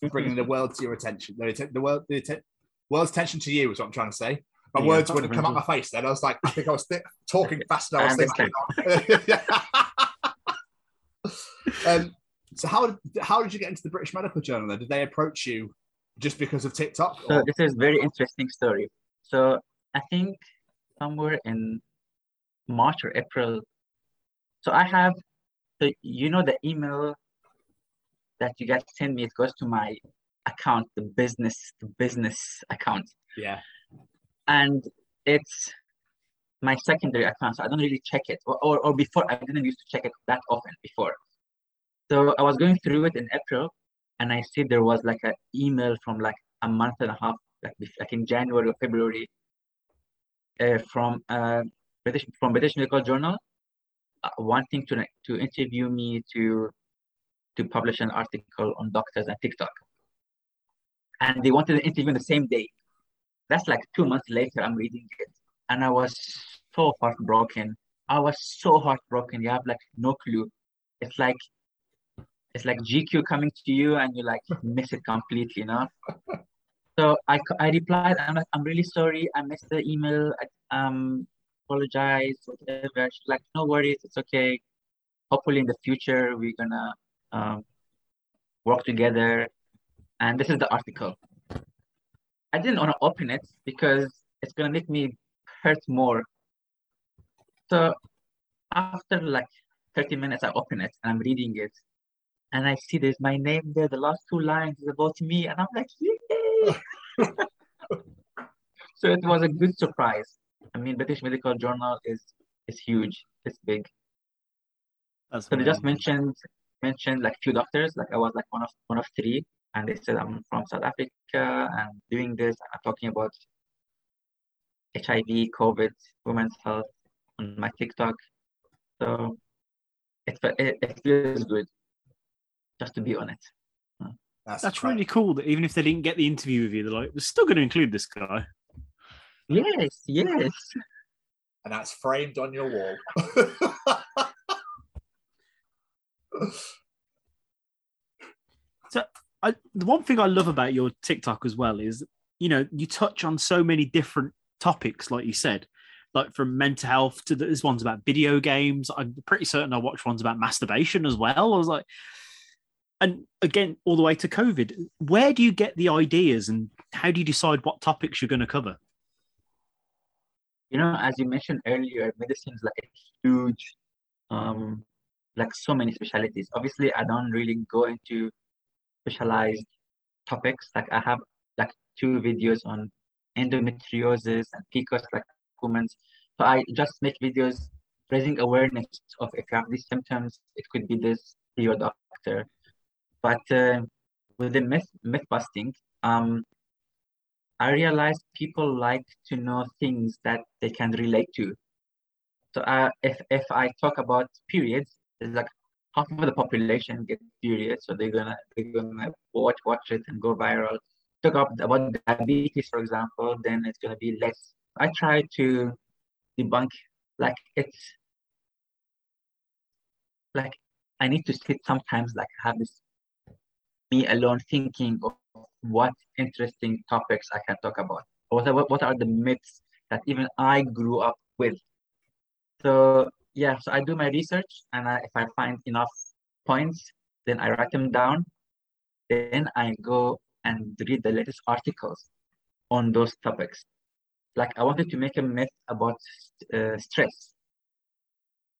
for bringing the world to your attention. The, atten- the world, the atten- world's attention to you is what I'm trying to say. My Yeah, words wouldn't come out my face then. I was like, I think I was thi- talking faster than I was I thinking. um, so how did how did you get into the British Medical Journal? Then did they approach you just because of TikTok? So or- this is very interesting story. So I think somewhere in March or April. So I have, so you know the email that you guys send me, it goes to my account, the business, the business account. yeah, And it's my secondary account, so I don't really check it. Or, or, or before, I didn't used to check it that often before. So I was going through it in April, and I see there was like an email from like a month and a half, like like in January or February, uh, from uh, British from British Medical Journal, uh, wanting to to interview me to to publish an article on doctors and TikTok, and they wanted to interview me the same day. That's like two months later. I'm reading it, and I was so heartbroken. I was so heartbroken. You have like no clue. It's like it's like GQ coming to you and you like miss it completely, you know? So I, I replied, I'm like, I'm really sorry. I missed the email. I um apologize, whatever. She's like, no worries, it's okay. Hopefully in the future we're gonna um work together. And this is the article. I didn't want to open it because it's gonna make me hurt more. So after like 30 minutes, I open it and I'm reading it. And I see there's my name there. The last two lines is about me. And I'm like, yay! So it was a good surprise. I mean, British Medical Journal is is huge. It's big. That's So they just mentioned mentioned like few doctors. Like I was like one of one of three, and they said I'm from South Africa and doing this. I'm talking about HIV, COVID, women's health on my TikTok. So it it, it feels good just to be on it. Hmm. That's great. really cool that even if they didn't get the interview with you, they're like, we're still going to include this guy. Yes, yes. and that's framed on your wall. So, I, the one thing I love about your TikTok as well is, you know, you touch on so many different topics, like you said, like from mental health to there's ones about video games. I'm pretty certain I watched ones about masturbation as well. I was like, and again, all the way to COVID. Where do you get the ideas and how do you decide what topics you're going to cover? You know, as you mentioned earlier, medicine is like a huge, um, like so many specialties. Obviously, I don't really go into specialized topics. Like I have like two videos on endometriosis and PCOS, like women. So I just make videos raising awareness of if you have these symptoms, it could be this, your doctor. But uh, with the myth myth busting, um, I realized people like to know things that they can relate to. So uh, if if I talk about periods, it's like half of the population get periods, so they're gonna they're gonna watch watch it and go viral. Talk about, about diabetes, for example, then it's gonna be less. I try to debunk like it's like I need to sit sometimes like have this me alone thinking of what interesting topics I can talk about. What are, what are the myths that even I grew up with? So yeah, so I do my research and I, if I find enough points, then I write them down. Then I go and read the latest articles on those topics. Like I wanted to make a myth about uh, stress.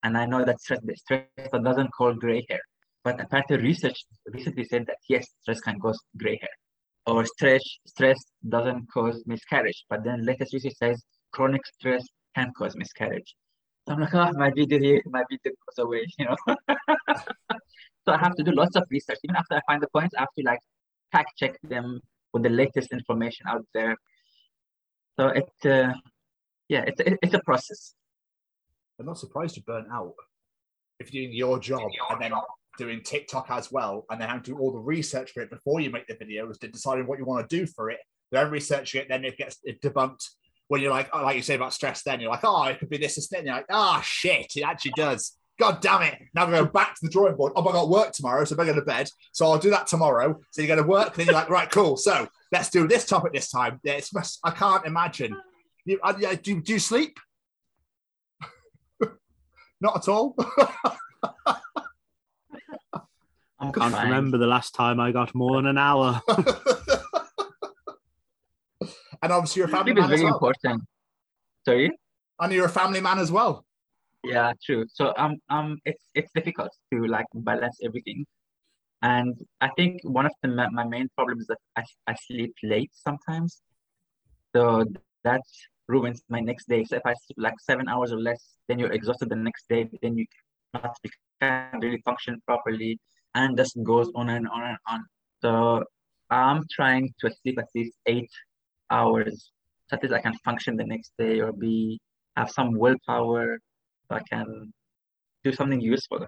And I know that stress, stress doesn't cause gray hair. But apparently research recently said that yes, stress can cause gray hair. Or stress stress doesn't cause miscarriage. But then latest research says chronic stress can cause miscarriage. So I'm like, oh, my video here, my video goes away, you know. so I have to do lots of research. Even after I find the points, I have to like fact check them with the latest information out there. So it, uh, yeah, it's it's a process. I'm not surprised you burn out if you're doing your job and then doing TikTok as well, and then having to do all the research for it before you make the videos, then deciding what you want to do for it, then researching it, then it gets debunked. When you're like, oh, like you say about stress, then you're like, oh, it could be this, this, and you're like, ah, oh, shit, it actually does. God damn it. Now I'm to go back to the drawing board. Oh, I got work tomorrow, so I'm going to bed. So I'll do that tomorrow. So you're going to work, then you're like, right, cool. So let's do this topic this time. I can't imagine. You, I, do, do you sleep? Not at all. I can't remember the last time I got more than an hour. and obviously, you're a family Sleep is man as very well. important. Sorry. And you're a family man as well. Yeah, true. So um um it's it's difficult to like balance everything. And I think one of the ma- my main problems is that I, I sleep late sometimes. So that ruins my next day. So if I sleep like seven hours or less, then you're exhausted the next day, then you cannot you can't really function properly and just goes on and on and on. So I'm trying to sleep at least eight hours so at least I can function the next day or be have some willpower so I can do something useful.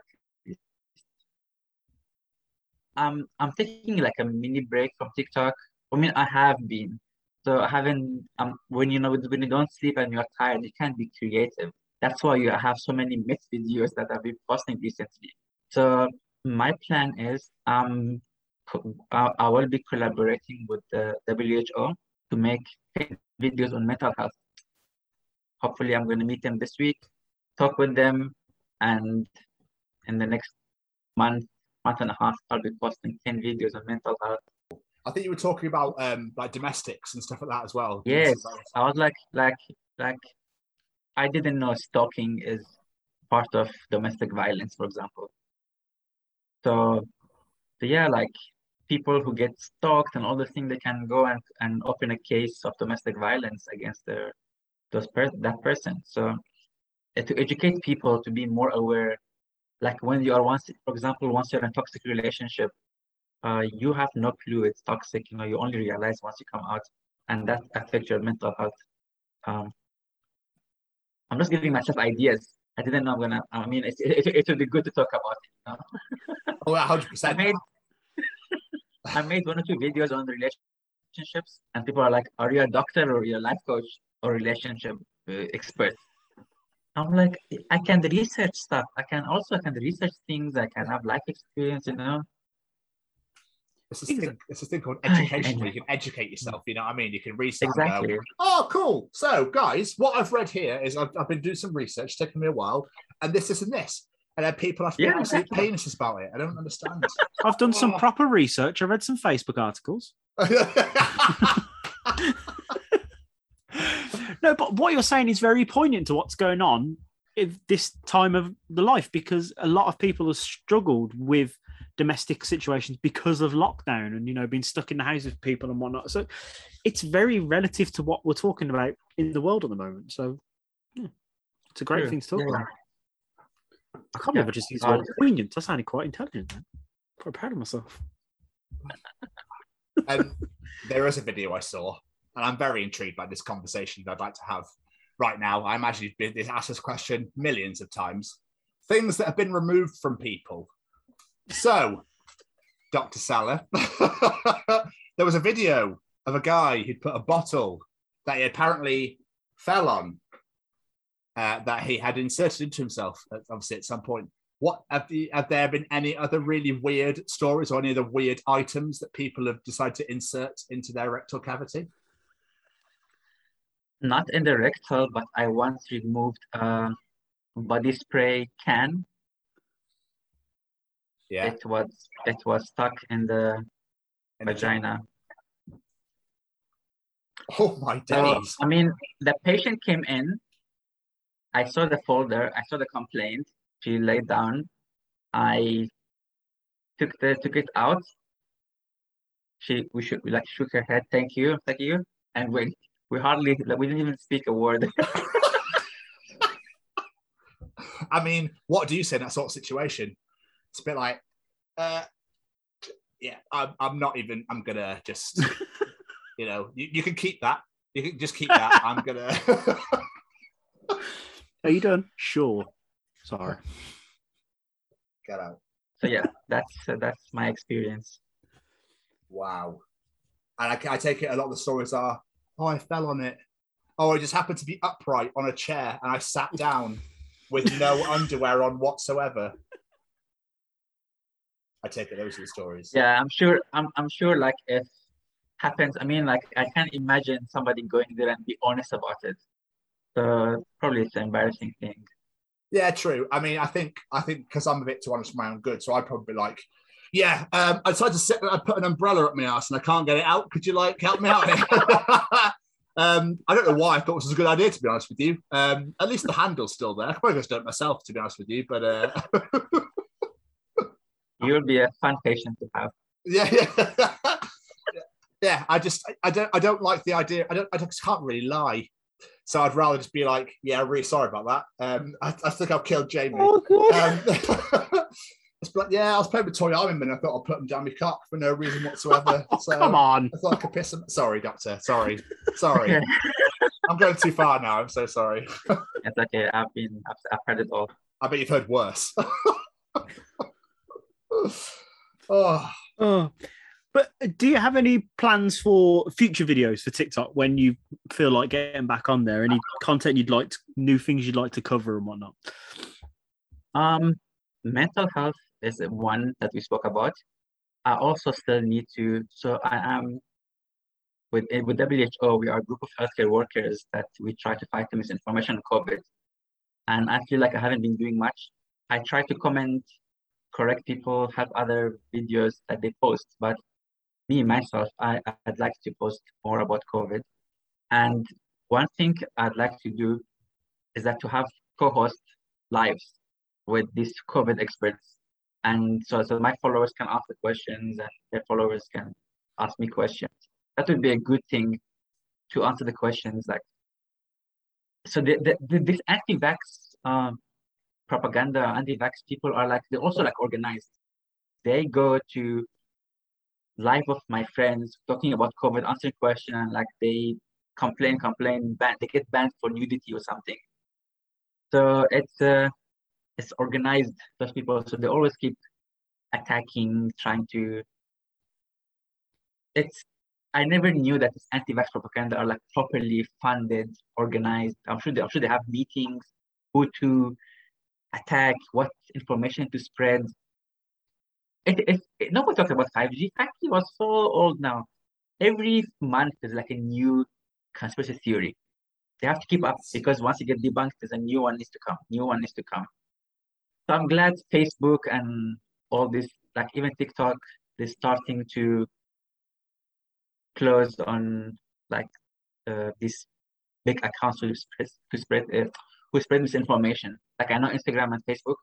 Um, I'm taking like a mini break from TikTok. I mean, I have been. So I haven't. Um, when you know when you don't sleep and you're tired, you can't be creative. That's why you have so many myth videos that I've been posting recently. So my plan is um, I, I will be collaborating with the WHO to make videos on mental health. Hopefully, I'm going to meet them this week, talk with them, and in the next month, month and a half, I'll be posting 10 videos on mental health. I think you were talking about um, like domestics and stuff like that as well. Yes, I was like, like, like, I didn't know stalking is part of domestic violence, for example. So, yeah, like people who get stalked and all the things, they can go and, and open a case of domestic violence against their those per- that person. So uh, to educate people to be more aware, like when you are once, for example, once you're in a toxic relationship, uh, you have no clue it's toxic. You know, you only realize once you come out, and that affects your mental health. Um, I'm just giving myself ideas. I didn't know I'm gonna. I mean, it, it, it would be good to talk about it. You know? Oh, hundred I percent. made I made one or two videos on relationships, and people are like, "Are you a doctor or you're a life coach or relationship uh, expert?" I'm like, I can research stuff. I can also I can research things. I can have life experience. You know. It's this thing. It's this thing called education where you can educate yourself. You know what I mean? You can research. Exactly. oh, cool. So, guys, what I've read here is I've, I've been doing some research, taking me a while, and this, this, and this. And then people have to Yeah, exactly. penises about it. I don't understand. I've done some proper research. I read some Facebook articles. No, but what you're saying is very poignant to what's going on in this time of the life because a lot of people have struggled with domestic situations because of lockdown and you know being stuck in the house with people and whatnot. So it's very relative to what we're talking about in the world at the moment. So yeah, it's a great True. thing to talk Yeah. about. I can't Yeah. believe I just used the Uh, word poignant. I sounded quite intelligent. Then. Quite proud of myself. um, there is a video I saw, and I'm very intrigued by this conversation that I'd like to have right now. I imagine you've been asked this question millions of times. Things that have been removed from people. So, Dr. Saleh, there was a video of a guy who'd put a bottle that he apparently fell on uh, that he had inserted into himself, uh, obviously at some point. What have, the, have there been any other really weird stories or any other weird items that people have decided to insert into their rectal cavity? Not in the rectal, but I once removed a body spray can. Yeah. It was it was stuck in the in the- vagina. Oh my So. I mean, the patient came in. I saw the folder. I saw the complaint. She laid down. I took the took it out. She we should we like shook her head. Thank you, thank you. And we we hardly like, we didn't even speak a word. I mean, what do you say in that sort of situation? It's a bit like, uh, yeah, I'm, I'm not even, I'm gonna just, you know, you, you can keep that. You can just keep that. I'm gonna. Are you done? Sure. Sorry. Get out. So yeah, that's uh, that's my experience. Wow. And I, I take it a lot of the stories are, oh, I fell on it. Oh, I just happened to be upright on a chair and I sat down with no underwear on whatsoever. I take it those are the stories. Yeah, I'm sure. I'm I'm sure. Like if happens, I mean, like I can't imagine somebody going there and be honest about it. So probably it's an embarrassing thing. Yeah, true. I mean, I think I think because I'm a bit too honest for my own good, so I'd probably like, yeah, um, I tried to sit, I put an umbrella up my ass and I can't get it out. Could you like help me out? here?" um, I don't know why I thought this was a good idea to be honest with you. Um, at least the handle's still there. I probably just do it myself to be honest with you, but uh, You'll be a fun patient to have. yeah, yeah, yeah. I just I don't I don't like the idea. I don't I just can't really lie. So I'd rather just be like, yeah, I'm really sorry about that. Um, I, I think I've killed Jamie. Oh, Um, it's like, yeah, I was playing with toy armament. And I thought I'd put them down my cock for no reason whatsoever. So Come on. I thought I could piss him. Sorry, doctor. Sorry, sorry. I'm going too far now. I'm so sorry. It's okay. I've been. I've, I've heard it all. I bet you've heard worse. Oh, Oh. But do you have any plans for future videos for TikTok when you feel like getting back on there? Any content you'd like, to, new things you'd like to cover and whatnot? Um, mental health is one that we spoke about. I also still need to. So I am with eh, with WHO. We are a group of healthcare workers that we try to fight the misinformation on COVID, and I feel like I haven't been doing much. I try to comment, correct people, have other videos that they post, but me myself, I I'd like to post more about COVID. And one thing I'd like to do is that to have co-host lives with these COVID experts. And so, so my followers can ask the questions and their followers can ask me questions. That would be a good thing to answer the questions. Like, so the, the, the this anti-vax um, propaganda, anti-vax people are like, they're also like organized. They go to live of my friends talking about COVID, answering questions, and like they complain, complain, ban, they get banned for nudity or something. So it's uh, it's organized those people so they always keep attacking trying to it's i never knew that this anti-vax propaganda are like properly funded organized i'm sure they, I'm sure they have meetings who to attack what information to spread. It, it, it nobody talks about 5g 5g was so old now. Every month there's like a new conspiracy theory. They have to keep up because once you get debunked there's a new one needs to come new one needs to come. So I'm glad Facebook and all this, like even TikTok, they're starting to close on like uh, these big accounts who spread who spread uh, who spread misinformation. Like I know Instagram and Facebook,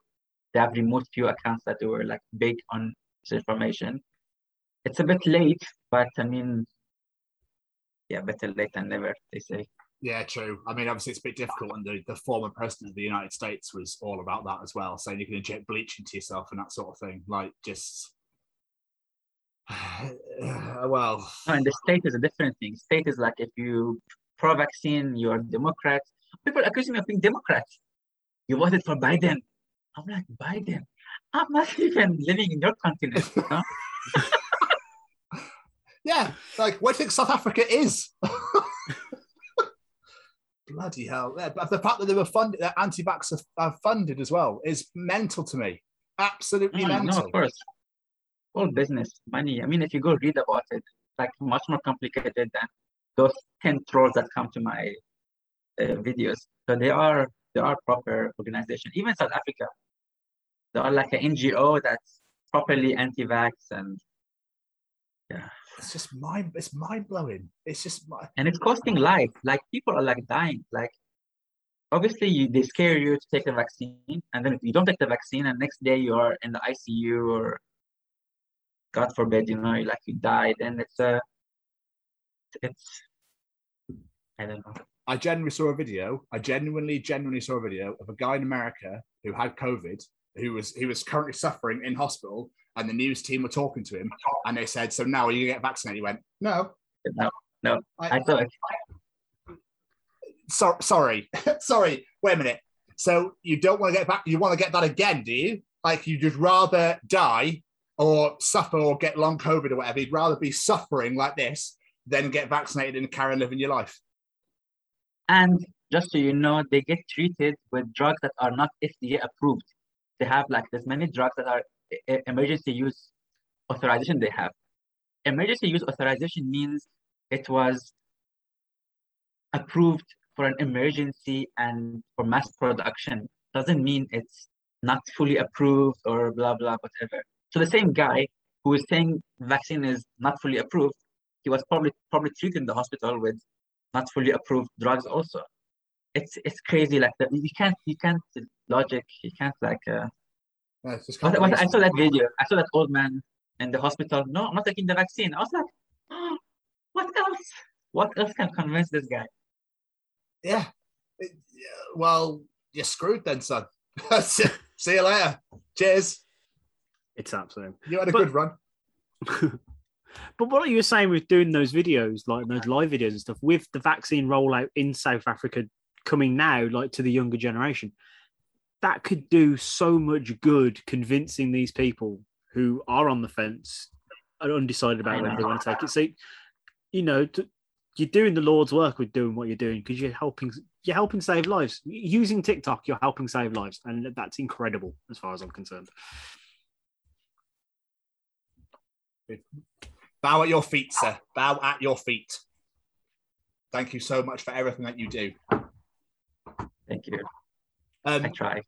they have removed few accounts that were like big on misinformation. It's a bit late, but I mean, yeah, better late than never, they say. yeah, true. I mean, obviously, it's a bit difficult. And the, the former president of the United States was all about that as well, saying you can inject bleach into yourself and that sort of thing. Like, just well, No, in the state is a different thing. State is like if you pro-vaccine, you're Democrat. People accuse me of being Democrat. You voted for Biden. I'm like Biden. I'm not even living in your continent. Know? yeah, like, where do you think South Africa is? bloody hell! Yeah, but the fact that they were funded, that anti-vax are, are funded as well, is mental to me. Absolutely No, no, mental. of course. All business, money. I mean, if you go read about it, like much more complicated than those 10 trolls that come to my uh, videos. So they are they are proper organization. Even South Africa, there are like an NGO that's properly anti-vax and yeah. It's just mind. It's mind blowing. It's just. mi- And it's costing life. Like people are like dying. Like obviously you they scare you to take the vaccine and then if you don't take the vaccine and next day you are in the ICU or God forbid, you know, like you died and it's a it's I don't know. I genuinely saw a video. I genuinely, genuinely saw a video of a guy in America who had COVID, who was he was currently suffering in hospital, and the news team were talking to him, and they said, "So now are you gonna get vaccinated?" He went, "No, No, no. I, I thought so, sorry, sorry. Wait a minute. So you don't want to get back? You want to get that again, do you? Like you'd just rather die or suffer or get long COVID or whatever. You'd rather be suffering like this than get vaccinated and carry on living your life. And just so you know, they get treated with drugs that are not FDA approved. They have like there's many drugs that are emergency use authorization they have. Emergency use authorization means it was approved for an emergency and for mass production. Doesn't mean it's not fully approved or blah blah whatever. So the same guy who is saying vaccine is not fully approved, he was probably probably treated in the hospital with not fully approved drugs also. It's it's crazy like that. You can't you can't logic. You can't like. Uh, Yeah, it's just what, what, I saw that video. I saw that old man in the hospital. No, I'm not taking the vaccine. I was like, oh, what else? What else can convince this guy? Yeah. It- yeah, Well, you're screwed then, son. See see you later. Cheers. It's absolute. You had a But- good run. But what are you saying with doing those videos, like those live videos and stuff, with the vaccine rollout in South Africa coming now, like to the younger generation, that could do so much good convincing these people who are on the fence and undecided about whether they want to take it. So, you know, you're doing the Lord's work with doing what you're doing because you're helping you're helping save lives. Using TikTok, you're helping save lives, and that's incredible as far as I'm concerned. Bow at your feet, sir. Bow at your feet. Thank you so much for everything that you do. Thank you. Um, I try.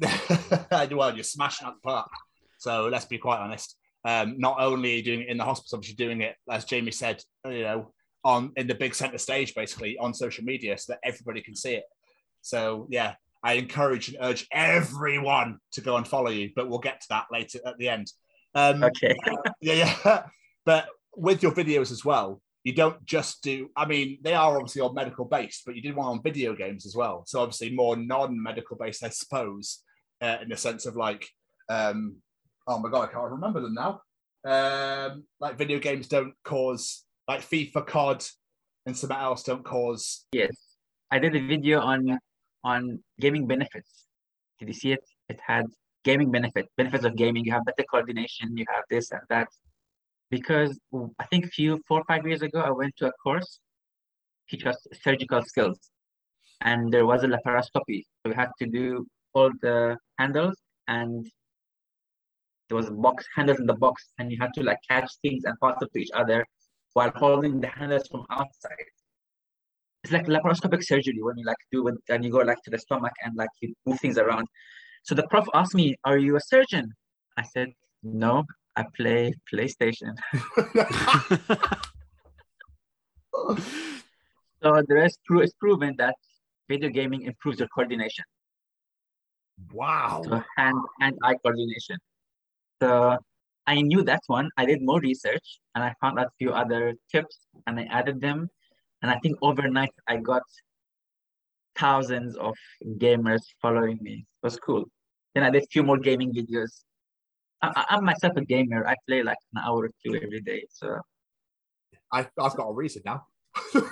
well, you're smashing out the park. So let's be quite honest. Um, not only are you doing it in the hospital, but you're doing it, as Jamie said, you know, on in the big center stage, basically on social media, so that everybody can see it. So yeah, I encourage and urge everyone to go and follow you. But we'll get to that later at the end. Um, Okay. yeah, yeah. But with your videos as well, you don't just do. I mean, they are obviously all medical based, but you did one on video games as well. So obviously more non-medical based, I suppose, uh, in the sense of like, um, oh my god, I can't remember them now. Um, like video games don't cause like FIFA, COD, and something else don't cause. Yes, I did a video on on gaming benefits. Did you see it? It had gaming benefit, benefits of gaming. You have better coordination. You have this and that. Because I think few four or five years ago, I went to a course teach us surgical skills, and there was a laparoscopy. So we had to do all the handles, and there was a box handles in the box, and you had to like catch things and pass them to each other while holding the handles from outside it's like laparoscopic surgery when you like do it and you go like to the stomach and like you move things around. So the prof asked me, "Are you a surgeon?" I said, "No, I play PlayStation." So there is pro- it's proven that video gaming improves your coordination, wow. so hand hand eye coordination. So I knew that one. I did more research and I found out a few other tips and I added them. And I think overnight I got thousands of gamers following me. It was cool. Then I did a few more gaming videos. I, I- I'm myself a gamer. I play like an hour or two every day. So I, I've got a reason now.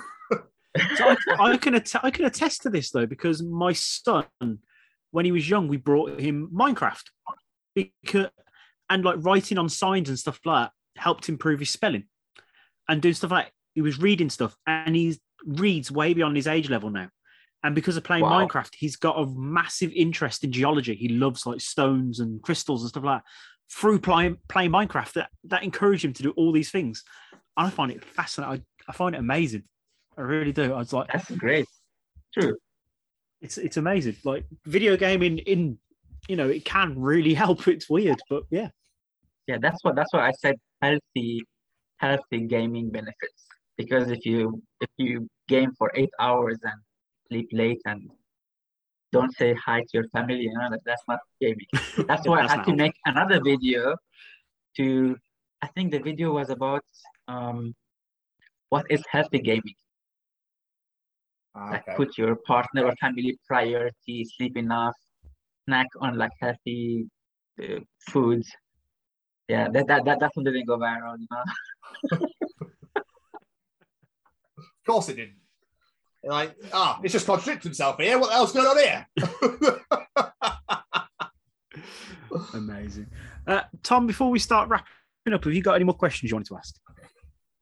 So I, I can att- I can attest to this though because my son, when he was young, we brought him Minecraft because and like writing on signs and stuff like that helped improve his spelling and doing stuff like he was reading stuff and he reads way beyond his age level now. And because of playing Wow. Minecraft, he's got a massive interest in geology. He loves like stones and crystals and stuff like that. Through playing playing Minecraft, that, that encouraged him to do all these things. And I find it fascinating. I, I find it amazing. I really do. I was like, That's great. True. it's it's amazing. Like video gaming in you know, it can really help. It's weird, but yeah. Yeah, that's what that's why I said healthy, healthy gaming benefits. Because if you if you game for eight hours and sleep late and don't say hi to your family, you know, that, that's not gaming. That's why I had to make another video to I think the video was about um what is healthy gaming. Like put your partner or family priority, sleep enough, snack on like healthy uh, foods. Yeah, that, that that that one didn't go viral, you know. Of course it didn't. Like, ah, it's just contradicted himself here. What the hell's going on here? Amazing. Uh, Tom, before we start wrapping up, have you got any more questions you wanted to ask?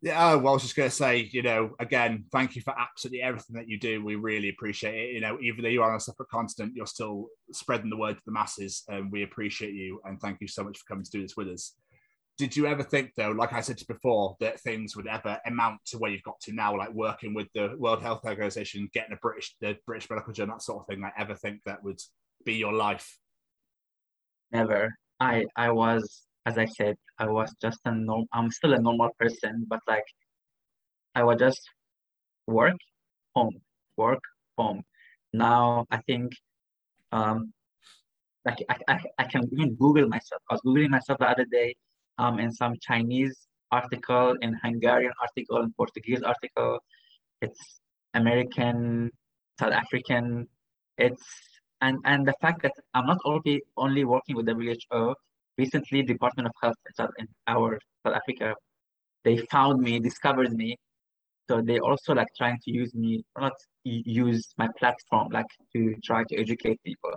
Yeah, oh, well, I was just going to say, you know, again, thank you for absolutely everything that you do. We really appreciate it. You know, even though you are on a separate continent, you're still spreading the word to the masses, and we appreciate you. And thank you so much for coming to do this with us. Did you ever think, though, like I said before, that things would ever amount to where you've got to now, like working with the World Health Organization, getting a British, the British Medical Journal, that sort of thing? Like, ever think that would be your life? Never. I I was, as I said, I was just a norm. I'm still a normal person, but like I would just work, home, work, home. Now I think um like I, I, I can even Google myself. I was Googling myself the other day um in some Chinese article, in Hungarian article, in Portuguese article. It's American, South African. It's and and the fact that I'm not only only working with WHO. Recently, Department of Health in in our South Africa, they found me, discovered me. So they also like trying to use me, not use my platform, like to try to educate people.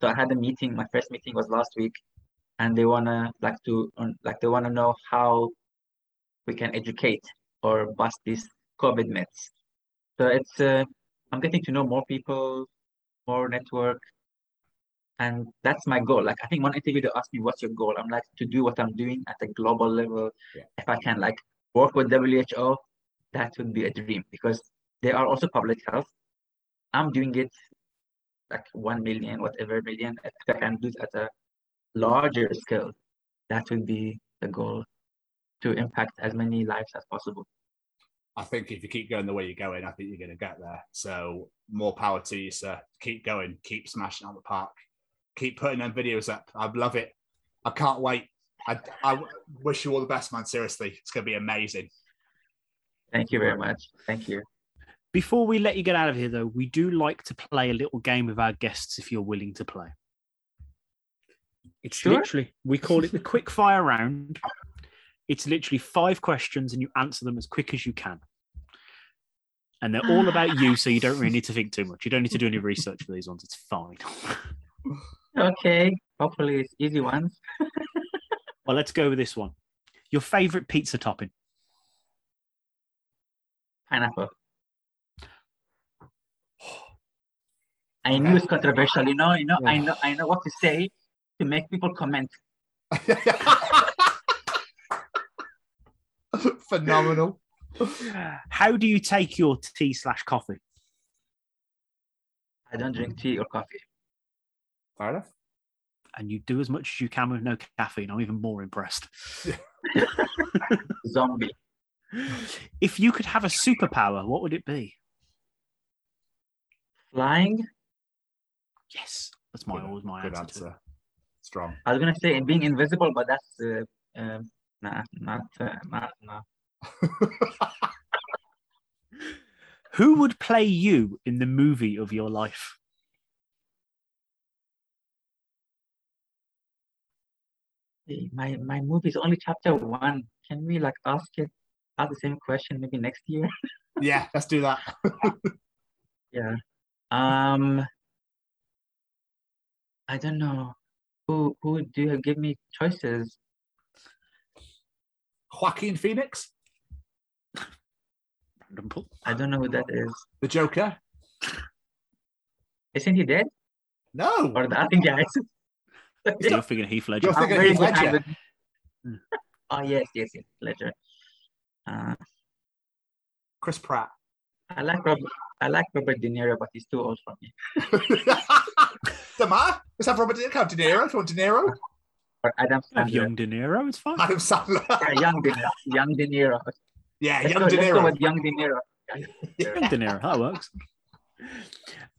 So I had a meeting. My first meeting was last week, and they wanna like to like they wanna know how we can educate or bust these COVID myths. So it's uh, I'm getting to know more people, more network, and that's my goal. Like I think one interviewer asked me, "What's your goal?" I'm like to do what I'm doing at a global level. Yeah. If I can like work with WHO, that would be a dream because they are also public health. I'm doing it like one million, whatever million. If I can do it at a larger scale, that would be the goal to impact as many lives as possible. I think if you keep going the way you're going, I think you're going to get there. So more power to you, sir. Keep going. Keep smashing out the park. Keep putting them videos up. I love it. I can't wait. I, I wish you all the best, man. Seriously, it's going to be amazing. Thank you very much. Thank you. Before we let you get out of here, though, we do like to play a little game with our guests if you're willing to play. It's Sure. literally, we call it the quick fire round. It's literally five questions and you answer them as quick as you can. And they're all about you, so you don't really need to think too much. You don't need to do any research for these ones. It's fine. Okay. Hopefully it's easy ones. well, let's go with this one. Your favorite pizza topping? Pineapple. I knew it's controversial, you know, you know, I know I know what to say to make people comment. Phenomenal. How do you take your tea slash coffee? I don't drink tea or coffee. Fair enough. And you do as much as you can with no caffeine. I'm even more impressed. Zombie. If you could have a superpower, what would it be? Flying. Yes, that's my always my Good answer. to answer. Strong. I was gonna say being invisible, but that's uh, um nah, not uh, not nah. Who would play you in the movie of your life? My my movie is only chapter one. Can we like ask it ask the same question maybe next year? yeah, let's do that. Yeah. Um. I don't know. Who who do you give me choices? Joaquin Phoenix, Random pull. I don't know who that is. the Joker. Isn't he dead? No. Or the, I think you're thinking Heath Ledger. You're thinking Heath Ledger. Oh yes, yes, yes, Ledger. Uh, Chris Pratt. I like Robert. I like Robert De Niro, but he's too old for me. Doesn't matter. Let's have Robert De Niro. De Niro. If you want De Niro. Or Adam Have Sandler. young De Niro, it's fine. Adam Sandler. Yeah, young De Niro. Young De Niro. yeah, Let's young go, De let's go Niro. with young De Niro. Young De Niro, that works.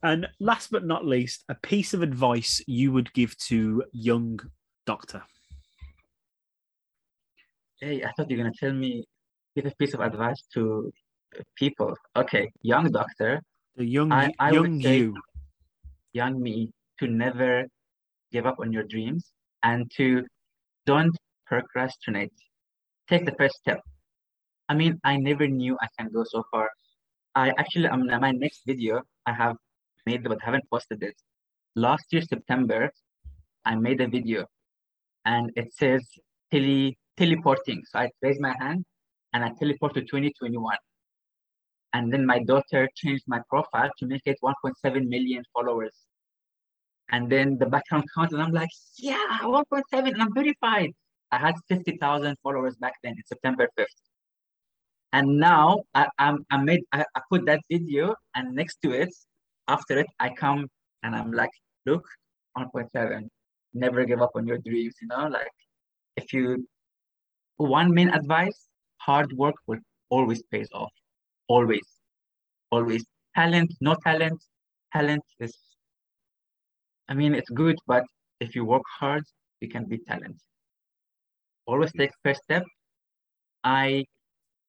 And last but not least, a piece of advice you would give to young doctor. Hey, I thought you were gonna tell me give a piece of advice to uh, people. Okay, young doctor, The young, I- I young say- you. young me, to never give up on your dreams and to don't procrastinate. Take the first step. I mean, I never knew I can go so far. I actually, um, my next video I have made, but haven't posted it. Last year, September, I made a video and it says tele teleporting. So I raise my hand and I teleport to 2021. And then my daughter changed my profile to make it 1.7 million followers. And then the background count, and I'm like, yeah, 1.7, and I'm verified. I had 50,000 followers back then in September 5th. And now I, I'm, I made, I, I put that video, and next to it, after it, I come and I'm like, look, 1.7. Never give up on your dreams, you know? Like, if you, one main advice, hard work will always pays off. Always. Always. Talent, no talent. Talent is, I mean, it's good, but if you work hard, you can be talented. Always take first step. I,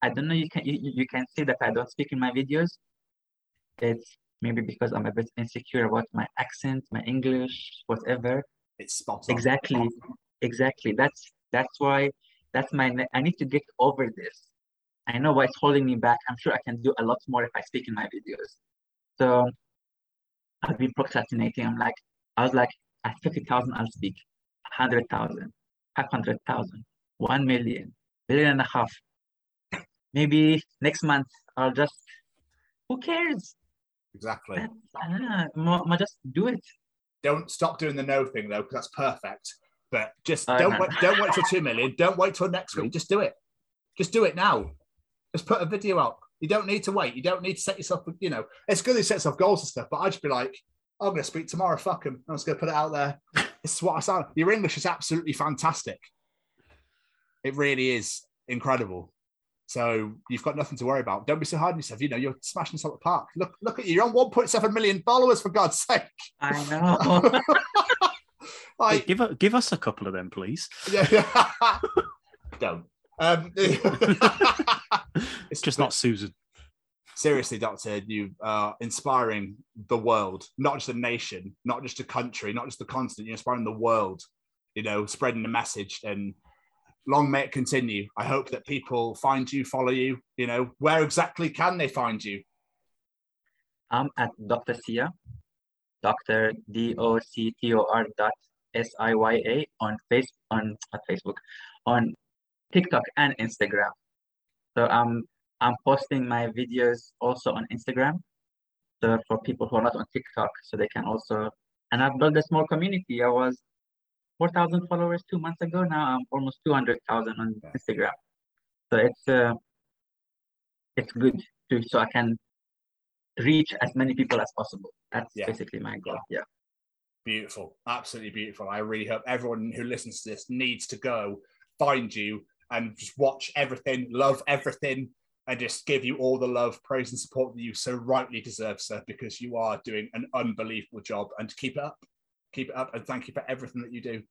I don't know. You can you, you can see that I don't speak in my videos. It's maybe because I'm a bit insecure about my accent, my English, whatever. It's spot on. Exactly, exactly. That's that's why that's my. I need to get over this. I know what's holding me back. I'm sure I can do a lot more if I speak in my videos. So I've been procrastinating. I'm like, I was like, at fifty thousand, I'll speak. Hundred thousand, five hundred thousand, one million, billion and a half. Maybe next month I'll just. Who cares? Exactly. Mo- mo- just do it. Don't stop doing the no thing though, because that's perfect. But just I don't wait. Don't wait till two million. Don't wait till next week. Just do it. Just do it now. Just put a video out. You don't need to wait. You don't need to set yourself. You know, it's good to set yourself goals and stuff. But I'd just be like, I'm going to speak tomorrow. Fuck him. I'm just going to put it out there. It's what I sound. Your English is absolutely fantastic. It really is incredible. So you've got nothing to worry about. Don't be so hard on yourself. You know, you're smashing this out the park. Look, look at you. You're on 1.7 million followers for God's sake. I know. like, give, a, give us a couple of them, please. yeah, yeah. don't. Um, It's just not Susan. Seriously, Doctor. You are inspiring the world, not just a nation, not just a country, not just the continent. You're inspiring the world. You know, spreading the message and long may it continue. I hope that people find you, follow you. You know, where exactly can they find you? I'm at Dr. Sia, Dr. D O C T O R dot S I Y A on face on Facebook, on TikTok and Instagram. So I'm I'm posting my videos also on Instagram. So for people who are not on TikTok, so they can also and I've built a small community. I was four thousand followers two months ago. Now I'm almost two hundred thousand on Instagram. So it's uh it's good to so I can reach as many people as possible. That's Yeah. basically my goal. Yeah. Beautiful, absolutely beautiful. I really hope everyone who listens to this needs to go find you and just watch everything, love everything, and just give you all the love, praise, and support that you so rightly deserve, sir, because you are doing an unbelievable job. And keep it up, keep it up, and thank you for everything that you do.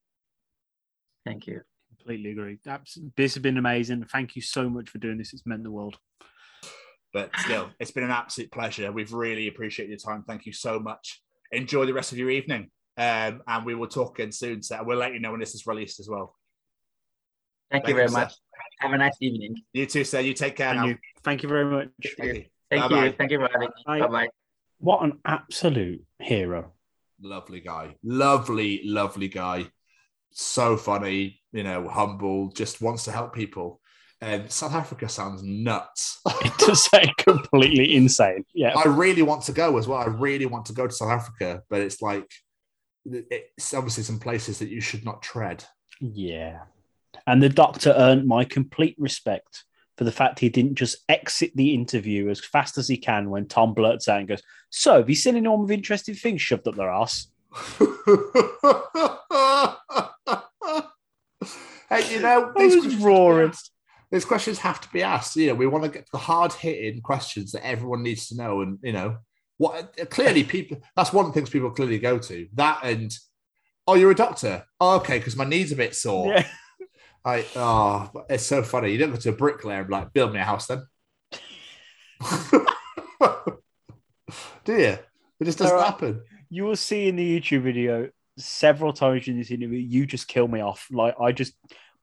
Thank you. Completely agree. Abs- This has been amazing. Thank you so much for doing this. It's meant the world. But still, it's been an absolute pleasure. We've really appreciated your time. Thank you so much. Enjoy the rest of your evening. Um, and we will talk again soon. So we'll let you know when this is released as well. Thank, Thank you very you, sir. Much. Have a nice evening. You too, sir. You take care And now. you. Thank you very much. Thank you. Thank Bye-bye. you. Thank you for having me. Bye. Bye bye. What an absolute hero. lovely guy lovely lovely guy so funny you know humble just wants to help people Um, South Africa sounds nuts. It does sound completely insane. Yeah. I really want to go as well. I really want to go to South Africa, but it's like it's obviously some places that you should not tread. Yeah. And the doctor earned my complete respect for the fact he didn't just exit the interview as fast as he can when Tom blurts out and goes, So, have you seen any anyone with interesting things shoved up their ass? hey, you know, these questions have to be roaring. asked. These questions have to be asked. You know, we want to get the hard hitting questions that everyone needs to know. And, you know, what clearly people, that's one of the things people clearly go to. That and, oh, you're a doctor. Oh, okay, because my knee's a bit sore. Yeah. I oh, it's so funny. You don't go to a bricklayer and be like, build me a house then. Do you? It just doesn't right. happen. You will see in the YouTube video several times in this interview, you just kill me off. Like, I just,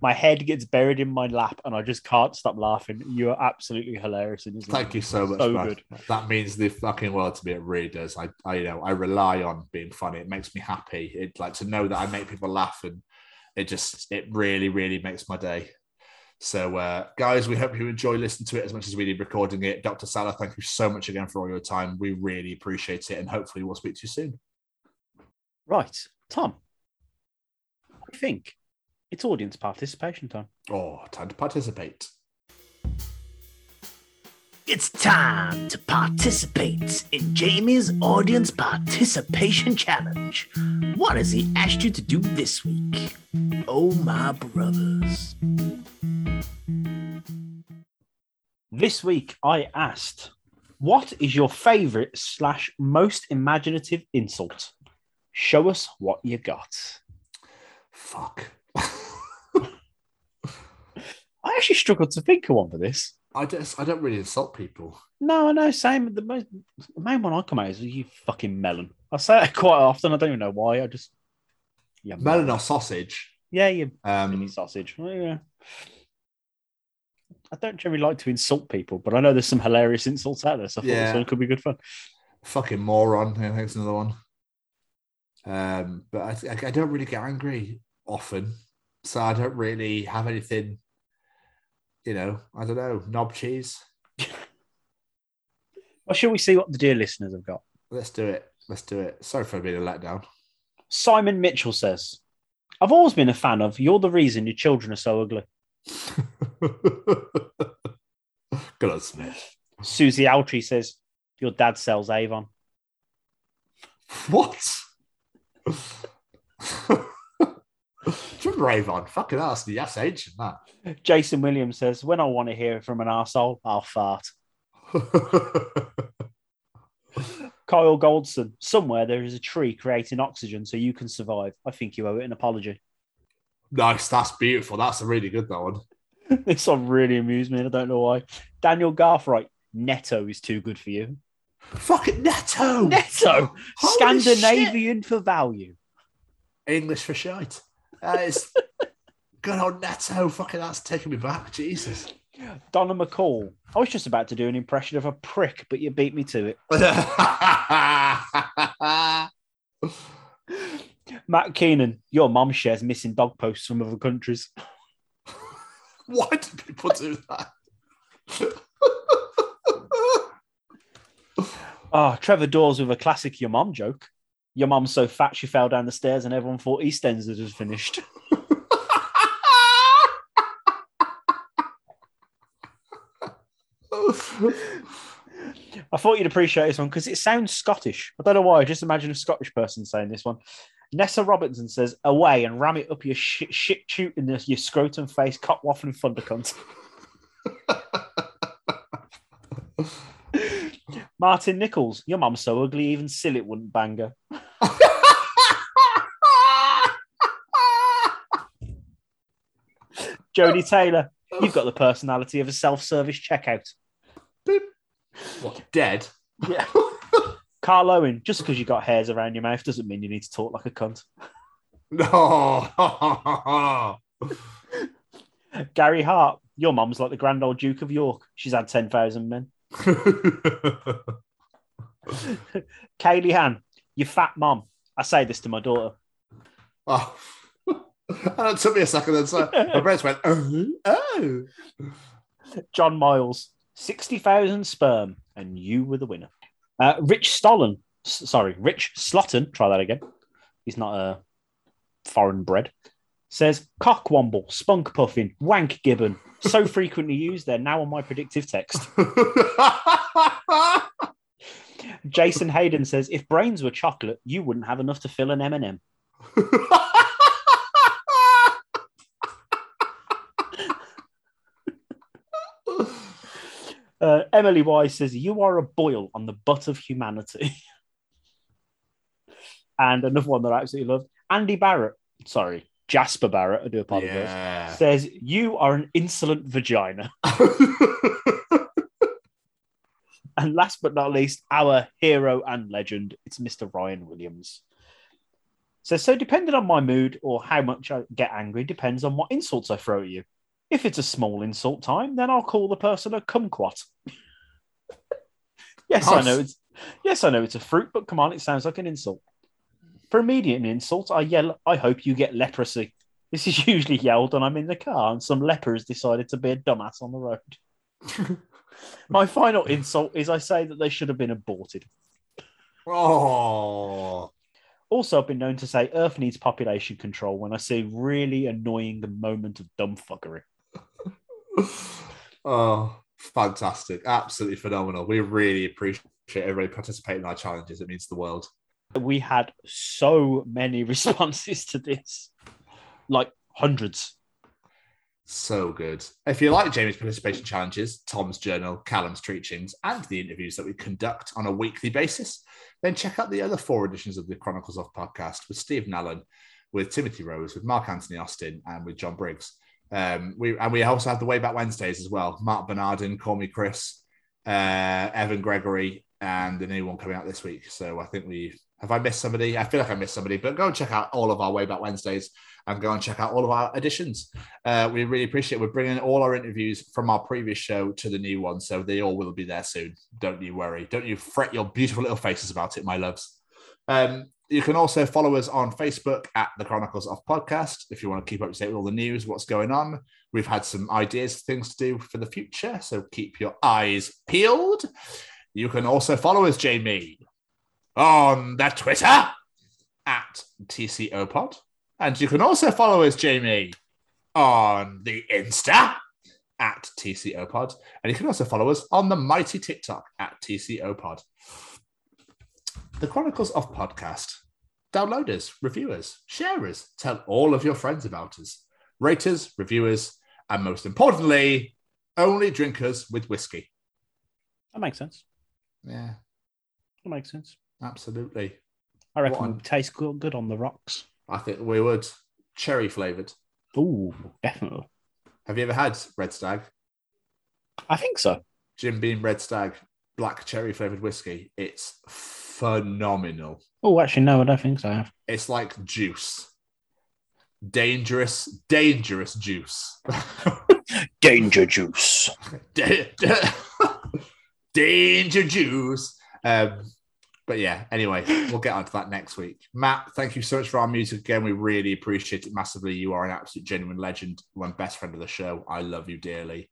my head gets buried in my lap and I just can't stop laughing. You are absolutely hilarious in this. Thank you so much, So good. That means the fucking world to me. It really does. I, I, you know, I rely on being funny. It makes me happy. It like to know that I make people laugh, and it just, it really, really makes my day. So, uh, guys, we hope you enjoy listening to it as much as we did recording it. Dr. Saleh, thank you so much again for all your time. We really appreciate it, and hopefully, we'll speak to you soon. Right. Tom, I think it's audience participation time. Oh, time to participate. It's time to participate in Jamie's Audience Participation Challenge. What has he asked you to do this week? Oh, my brothers. This week, I asked, what is your favorite slash most imaginative insult? Show us what you got. Fuck. I actually struggled to think of one for this. I just, I don't really insult people. No, I know. Same. The, most, the main one I come out is you fucking melon. I say it quite often. I don't even know why. I just yeah, Melon or sausage. Yeah, you mini Um, sausage. Well, yeah. I don't generally like to insult people, but I know there's some hilarious insults out there, so I thought Yeah. this one could be good fun. fucking moron. I think it's another one. Um, but I, I don't really get angry often, so I don't really have anything. You know, I don't know. Knob cheese. Well, shall we see what the dear listeners have got? Let's do it. Let's do it. Sorry for being a letdown. Simon Mitchell says, I've always been a fan of You're the Reason Your Children Are So Ugly. Good on Smith. Susie Altry says, Your dad sells Avon. What? Remember Avon? Fucking ass. That's ancient, that. Jason Williams says, When I want to hear it from an arsehole, I'll fart. Kyle Goldson, somewhere there is a tree creating oxygen so you can survive. I think you owe it an apology. nice. That's beautiful. That's a really good that one. this one really amused me. and I don't know why. Daniel Garthright, Netto is too good for you. Fucking Netto. Netto, Holy Scandinavian for value. English for shite. That is good old Netto. Fucking that's taking me back. Jesus. Donna McCall, I was just about to do an impression of a prick, but you beat me to it. Matt Keenan, your mom shares missing dog posts from other countries. Why do people do that? Oh, Trevor Dawes with a classic your mom joke. Your mum's so fat she fell down the stairs and everyone thought EastEnders was finished. I thought you'd appreciate this one because it sounds Scottish. I don't know why. I Just imagine a Scottish person saying this one. Nessa Robinson says, "Away and ram it up your shit, shit shoot in this your scrotum face, cock waffling thunder cunt." Martin Nichols, your mum's so ugly, even Sillet wouldn't bang her. Jodie Taylor, you've got the personality of a self-service checkout. what, dead? Yeah. Carl Owen, just because you've got hairs around your mouth doesn't mean you need to talk like a cunt. No. Gary Hart, your mum's like the Grand Old Duke of York. She's had 10,000 men. Kaylee Han, you fat mum. I say this to my daughter. oh. And it took me a second, then so my brain went, oh, oh. John Miles, 60,000 sperm, and you were the winner. Uh, Rich Stollen, sorry, Rich Slotton, try that again. He's not a foreign bred. Says cockwomble, spunk puffin, wank gibbon. So frequently used, they're now on my predictive text. Jason Hayden says, if brains were chocolate, you wouldn't have enough to fill an M&M. Uh, Emily Wise says, You are a boil on the butt of humanity. and another one that I absolutely love Andy Barrett, sorry, Jasper Barrett, I do apologize, yeah. says, You are an insolent vagina. And last but not least, our hero and legend, it's Mr. Ryan Williams. So, So depending on my mood or how much I get angry, depends on what insults I throw at you. If it's a small insult time, then I'll call the person a kumquat. yes, I know it's yes, I know it's a fruit, but come on, it sounds like an insult. For immediate insult, I yell, I hope you get leprosy. This is usually yelled when I'm in the car and some leper has decided to be a dumbass on the road. My final insult is I say that they should have been aborted. oh. Also, I've been known to say Earth needs population control when I see really annoying moment of dumb fuckery. oh, fantastic. Absolutely phenomenal. We really appreciate everybody participating in our challenges. It means the world. We had so many responses to this, like hundreds. So good. If you like Jamie's participation challenges, Tom's journal, Callum's teachings, and the interviews that we conduct on a weekly basis, then check out the other four editions of the Chronicles of podcast with Stephen Allen, with Timothy Rose, with Mark Anthony Austin, and with John Briggs. Um, we and we also have the Way Back Wednesdays as well. Mark Bernardin, Call Me Chris, uh, Evan Gregory, and the new one coming out this week. So I think we have I missed somebody? I feel like I missed somebody, but go and check out all of our Way Back Wednesdays and go and check out all of our editions. Uh, we really appreciate we're bringing all our interviews from our previous show to the new one, so they all will be there soon. Don't you worry. Don't you fret your beautiful little faces about it, my loves. Um, you can also follow us on Facebook at the Chronicles of Podcast if you want to keep up to date with all the news, what's going on. We've had some ideas, things to do for the future, so keep your eyes peeled. You can also follow us, Jamie, on the Twitter at TCOPod. And you can also follow us, Jamie, on the Insta at TCOPod. And you can also follow us on the mighty TikTok at TCOPod. The Chronicles of Podcast. Downloaders, reviewers, sharers, tell all of your friends about us. Raters, reviewers, and most importantly, only drinkers with whiskey. That makes sense. Yeah, That makes sense. absolutely. I reckon What it on- would taste good, good on the rocks. I think we would. Cherry flavored. Ooh, definitely. Have you ever had Red Stag? I think so. Jim Beam Red Stag, black cherry flavored whiskey. It's phenomenal. Oh, actually, no, I don't think so. It's like juice. Dangerous, dangerous juice. Danger juice. Da- da- Danger juice. Um, but yeah, anyway, we'll get onto that next week. Matt, thank you so much for our music again. We really appreciate it massively. You are an absolute genuine legend, one best friend of the show. I love you dearly.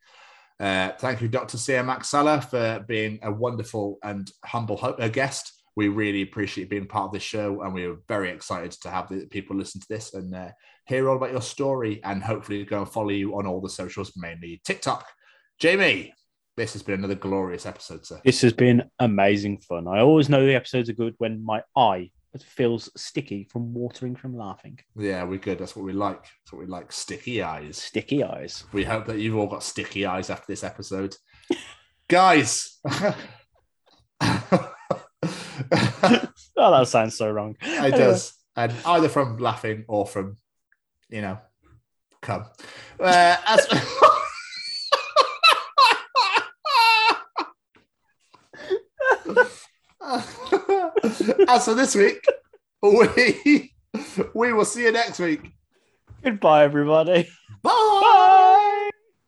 Uh, thank you, Dr. Siyamak Saleh, for being a wonderful and humble ho- uh, guest. We really appreciate being part of this show, and we are very excited to have the people listen to this and uh, hear all about your story, and hopefully go and follow you on all the socials, mainly TikTok. Jamie, this has been another glorious episode, sir. This has been amazing fun. I always know the episodes are good when my eye feels sticky from watering from laughing. Yeah, we're good. That's what we like. That's what we like. Sticky eyes. Sticky eyes. We hope that you've all got sticky eyes after this episode. Guys. Oh, that sounds so wrong. it does. And either from laughing or from, you know, come. Uh, as, as for this week, we we will see you next week. Goodbye, everybody.